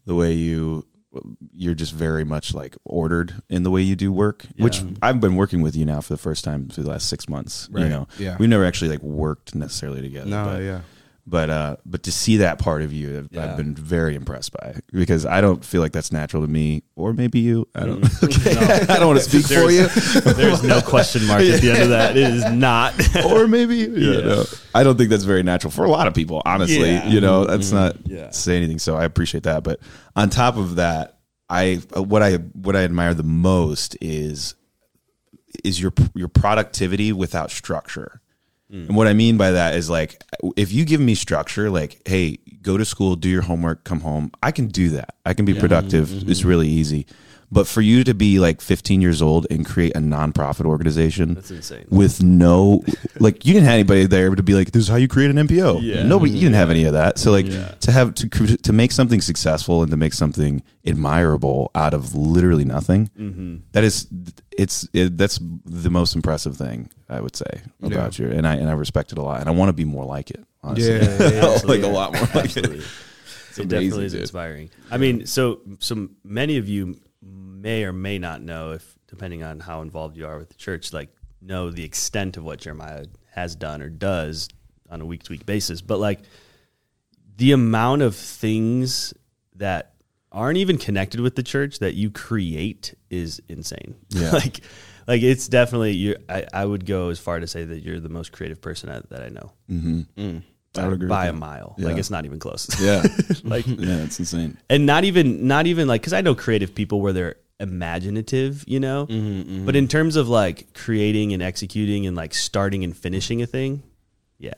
the way you you're just very much like ordered in the way you do work, which I've been working with you now for the first time for the last six months. You know, Yeah. we've never actually like worked necessarily together. No, but, yeah. But uh but to see that part of you I've, Yeah. I've been very impressed by because i don't feel like that's natural to me or maybe you i don't Mm-hmm. i don't want to speak for you There's no question mark at the end of that. It is not. or maybe you know i don't think that's very natural for a lot of people honestly Yeah. you know that's not Yeah. to say anything so i appreciate that but on top of that i what i what i admire the most is is your your productivity without structure Mm. And what I mean by that is like, if you give me structure, like, hey, go to school, do your homework, come home, I can do that. I can be productive. Mm-hmm. It's really easy. But for you to be like 15 years old and create a nonprofit organization That's insane. with no, like, you didn't have anybody there to be like, this is how you create an NPO. Yeah. Nobody, you didn't have any of that. So like, Yeah. to have to to make something successful and to make something admirable out of literally nothing, Mm-hmm. that is, it's it, that's the most impressive thing I would say about you, and I and I respect it a lot, and I want to be more like it. Honestly. Yeah, yeah, yeah. like a lot more like it. Absolutely. it definitely is dude. inspiring. I mean, so so many of you may or may not know if depending on how involved you are with the church, like know the extent of what Jeremiah has done or does on a week to week basis. But like the amount of things that aren't even connected with the church that you create is insane. Yeah. like like it's definitely you I, I would go as far to say that you're the most creative person that, that I know. Mm-hmm. I would agree by a mile. Yeah. Like it's not even close. Yeah, like yeah, it's insane. and not even not even like because I know creative people where they're imaginative, you know. Mm-hmm, But in terms of like creating and executing and like starting and finishing a thing, yeah,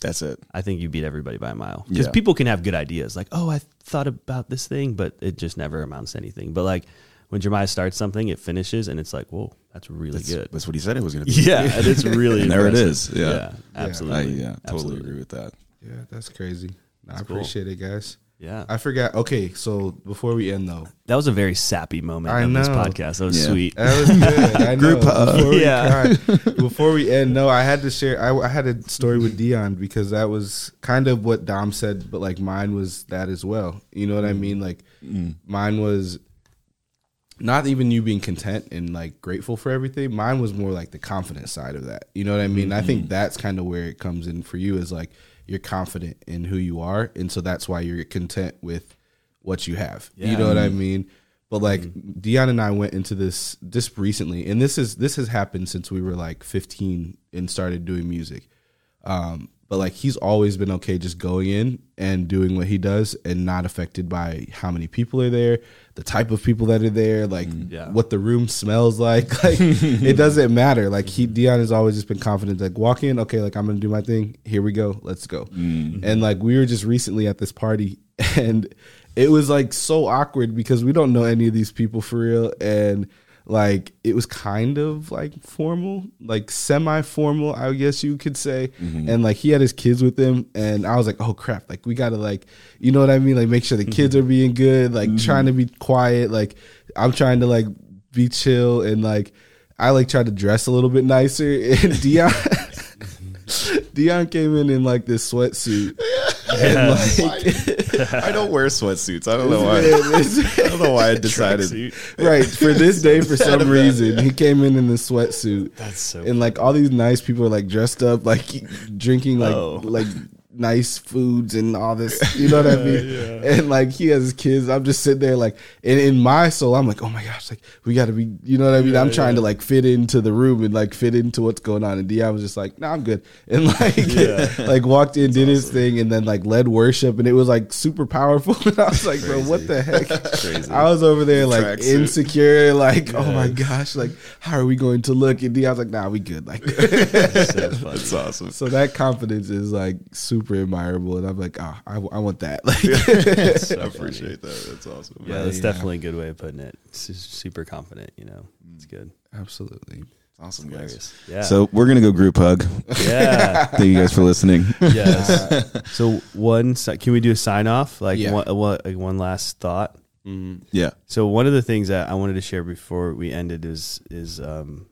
That's it. I think you beat everybody by a mile. Because Yeah. people can have good ideas, like oh, I thought about this thing, but it just never amounts to anything. But like when Jeremiah starts something, it finishes, and it's like whoa, that's really That's, good. that's what he said it was going to be. Yeah, and it's really And there it is. impressive. is. Yeah. yeah, I, absolutely. yeah, totally Absolutely. agree with that. Yeah, that's crazy. I cool. appreciate it, guys. Yeah, I forgot. Okay, so before we end though, that was a very sappy moment I of this know. podcast. That was Yeah. sweet. that was good. I know. Group hug. Before we, Yeah. cry- before we end, no, I had to share. I, I had a story with Dion because that was kind of what Dom said, but like mine was that as well. You know what I mean? Like mm. mine was not even you being content and like grateful for everything. Mine was more like the confident side of that. You know what I mean? I think mm-hmm. that's kind of where it comes in for you is like you're confident in who you are, and so that's why you're content with what you have. You know what I mean? But like Dion and I went into this just recently, and this is this has happened since we were like 15 and started doing music. Um, but like he's always been okay just going in and doing what he does and not affected by how many people are there, the type of people that are there, like mm, Yeah. what the room smells like. Like it doesn't matter. Like he Dion has always just been confident. Like walk in, okay, like I'm gonna do my thing. Here we go. Let's go. Mm-hmm. And like we were just recently at this party and it was like so awkward because we don't know any of these people for real and like it was kind of like formal like semi-formal i guess you could say. Mm-hmm. And like he had his kids with him and i was like oh crap like we gotta like you know what i mean? Like make sure the mm-hmm. kids are being good like mm-hmm. trying to be quiet like i'm trying to like be chill and like i like tried to dress a little bit nicer and dion Dion came in in like this sweatsuit. Yes. I don't wear sweatsuits. I don't know why. I don't know why I decided. Right for this day for some reason he came in in this sweatsuit That's so. and like all these nice people are like dressed up like drinking like Oh. like nice foods and all this you know what i mean? And like he has his kids i'm just sitting there like and in my soul i'm like oh my gosh like we gotta be you know what i mean? I'm trying to like fit into the room and like fit into what's going on. And Dion was just like no nah, i'm good. And like like walked in did his thing and then like led worship and it was like super powerful. And i was like bro what the heck? Crazy. i was over there like Tracksuit. insecure like oh my gosh like how are we going to look? And Dion's like nah we good. Like. That's awesome. So that confidence is like super admirable, and I'm like, ah, I, I want that. Like, So I funny. appreciate that. That's awesome. Yeah, that's Yeah. definitely a good way of putting it. Su- super confident, you know. It's good. absolutely. Awesome, guys. Yeah. So we're gonna go group hug. yeah. Thank you guys for listening. yes. So one, can we do a sign off? Like Yeah. one, one, like one last thought. Yeah. So one of the things that I wanted to share before we ended is is um,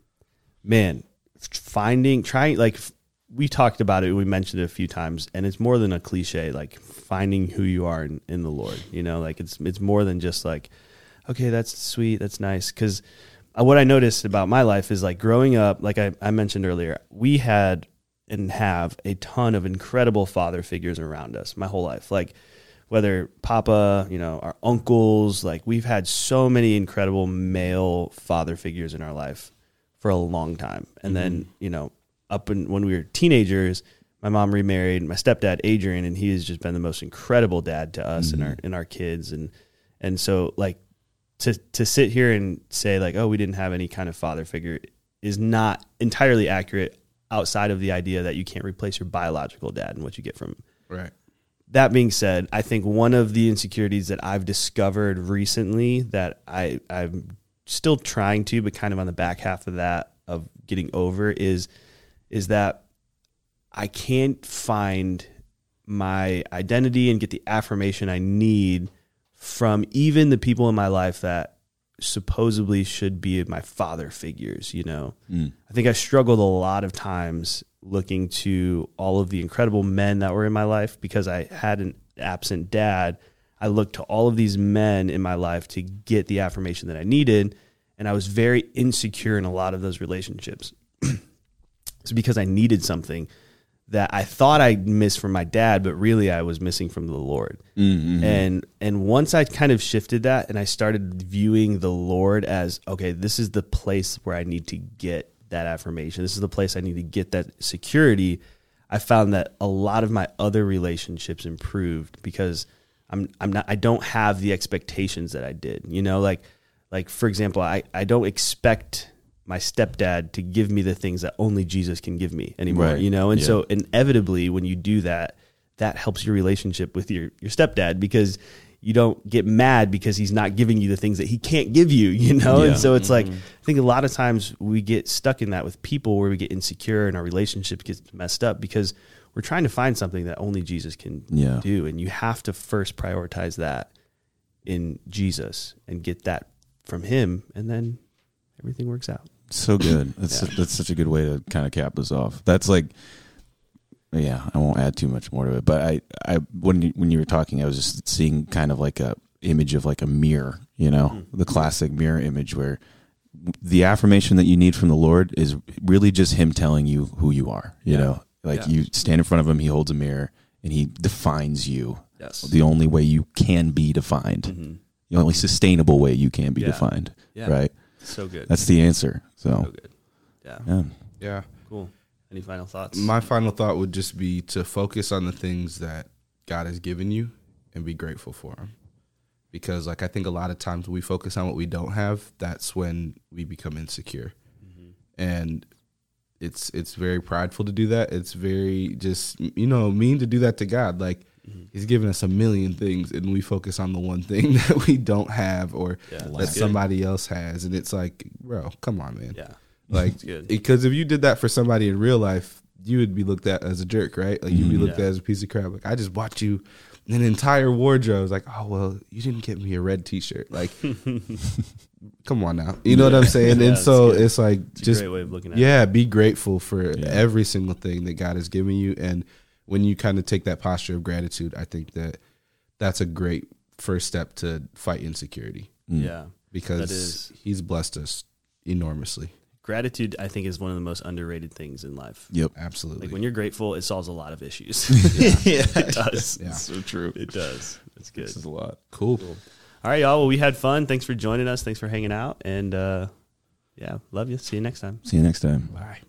man, finding trying like f- we talked about it. We mentioned it a few times, and it's more than a cliche. Like finding who you are in, in the Lord. You know, like it's it's more than just like, okay, that's sweet, that's nice. Because uh, what I noticed about my life is like growing up, like I, I mentioned earlier, we had and have a ton of incredible father figures around us my whole life. Like whether Papa, you know, our uncles, like we've had so many incredible male father figures in our life for a long time. And then, mm-hmm. you know, up in, when we were teenagers, my mom remarried my stepdad Adrian, and he has just been the most incredible dad to us and our mm-hmm. and our kids. And and so like to to sit here and say like, oh, we didn't have any kind of father figure is not entirely accurate outside of the idea that you can't replace your biological dad and what you get from Right. that being said, I think one of the insecurities that I've discovered recently that I I'm still trying to, but kind of on the back half of that of getting over is is that I can't find my identity and get the affirmation I need from even the people in my life that supposedly should be my father figures, you know. Mm. I think I struggled a lot of times looking to all of the incredible men that were in my life because I had an absent dad. I looked to all of these men in my life to get the affirmation that I needed. And I was very insecure in a lot of those relationships. It's because I needed something that I thought I missed from my dad, but really I was missing from the Lord. Mm-hmm. And and once I kind of shifted that and I started viewing the Lord as okay, this is the place where I need to get that affirmation. This is the place I need to get that security. I found that a lot of my other relationships improved because I'm I'm not I don't have the expectations that I did. You know, like like for example, I, I don't expect my stepdad to give me the things that only Jesus can give me anymore. Right. You know, and Yeah. so inevitably when you do that, that helps your relationship with your your stepdad because you don't get mad because he's not giving you the things that he can't give you, you know? Yeah. And so it's like mm-hmm. I think a lot of times we get stuck in that with people where we get insecure and our relationship gets messed up because we're trying to find something that only Jesus can Yeah. do and you have to first prioritize that in Jesus and get that from him and then everything works out. So good. That's that's such a good way to kind of cap this off. That's like, yeah. I won't add too much more to it. But I, I when you, when you were talking, I was just seeing kind of like a image of like a mirror. You know, the classic mirror image where the affirmation that you need from the Lord is really just Him telling you who you are. You know, like Yeah. you stand in front of Him, He holds a mirror, and He defines you. Yes. The only way you can be defined, Mhm. the only sustainable way you can be Yeah. defined. Yeah. Right. So good. That's the answer. so So good. Yeah. yeah. Yeah. Cool. Any final thoughts? My final thought would just be to focus on the things that God has given you and be grateful for them. Because like I think a lot of times we focus on what we don't have, that's when we become insecure. Mm-hmm. And it's it's very prideful to do that. It's very just you know, mean to do that to God. Like Mm-hmm. he's given us a million things and we focus on the one thing that we don't have or Yeah, that somebody else has and it's like, bro, come on, man. yeah. Like, because if you did that for somebody in real life, you would be looked at as a jerk, right? Like you'd be mm-hmm. looked Yeah. at as a piece of crap. Like I just bought you an entire wardrobe. It's like, oh well, you didn't get me a red T-shirt. Like, come on now, you know what I'm saying? Yeah, and so it's like It's just great way of looking at it. yeah, be grateful for Yeah. every single thing that God has given you, and when you kind of take that posture of gratitude, I think that that's a great first step to fight insecurity Mm. Yeah. because is- He's blessed us enormously. Gratitude, I think, is one of the most underrated things in life. Yep. Absolutely. Like when you're grateful, it solves a lot of issues. yeah, it does. Yeah. So true. It does. It's good. This is a lot. cool. All right, y'all. Well, we had fun. Thanks for joining us. Thanks for hanging out. And uh, yeah, love you. See you next time. See you next time. Bye.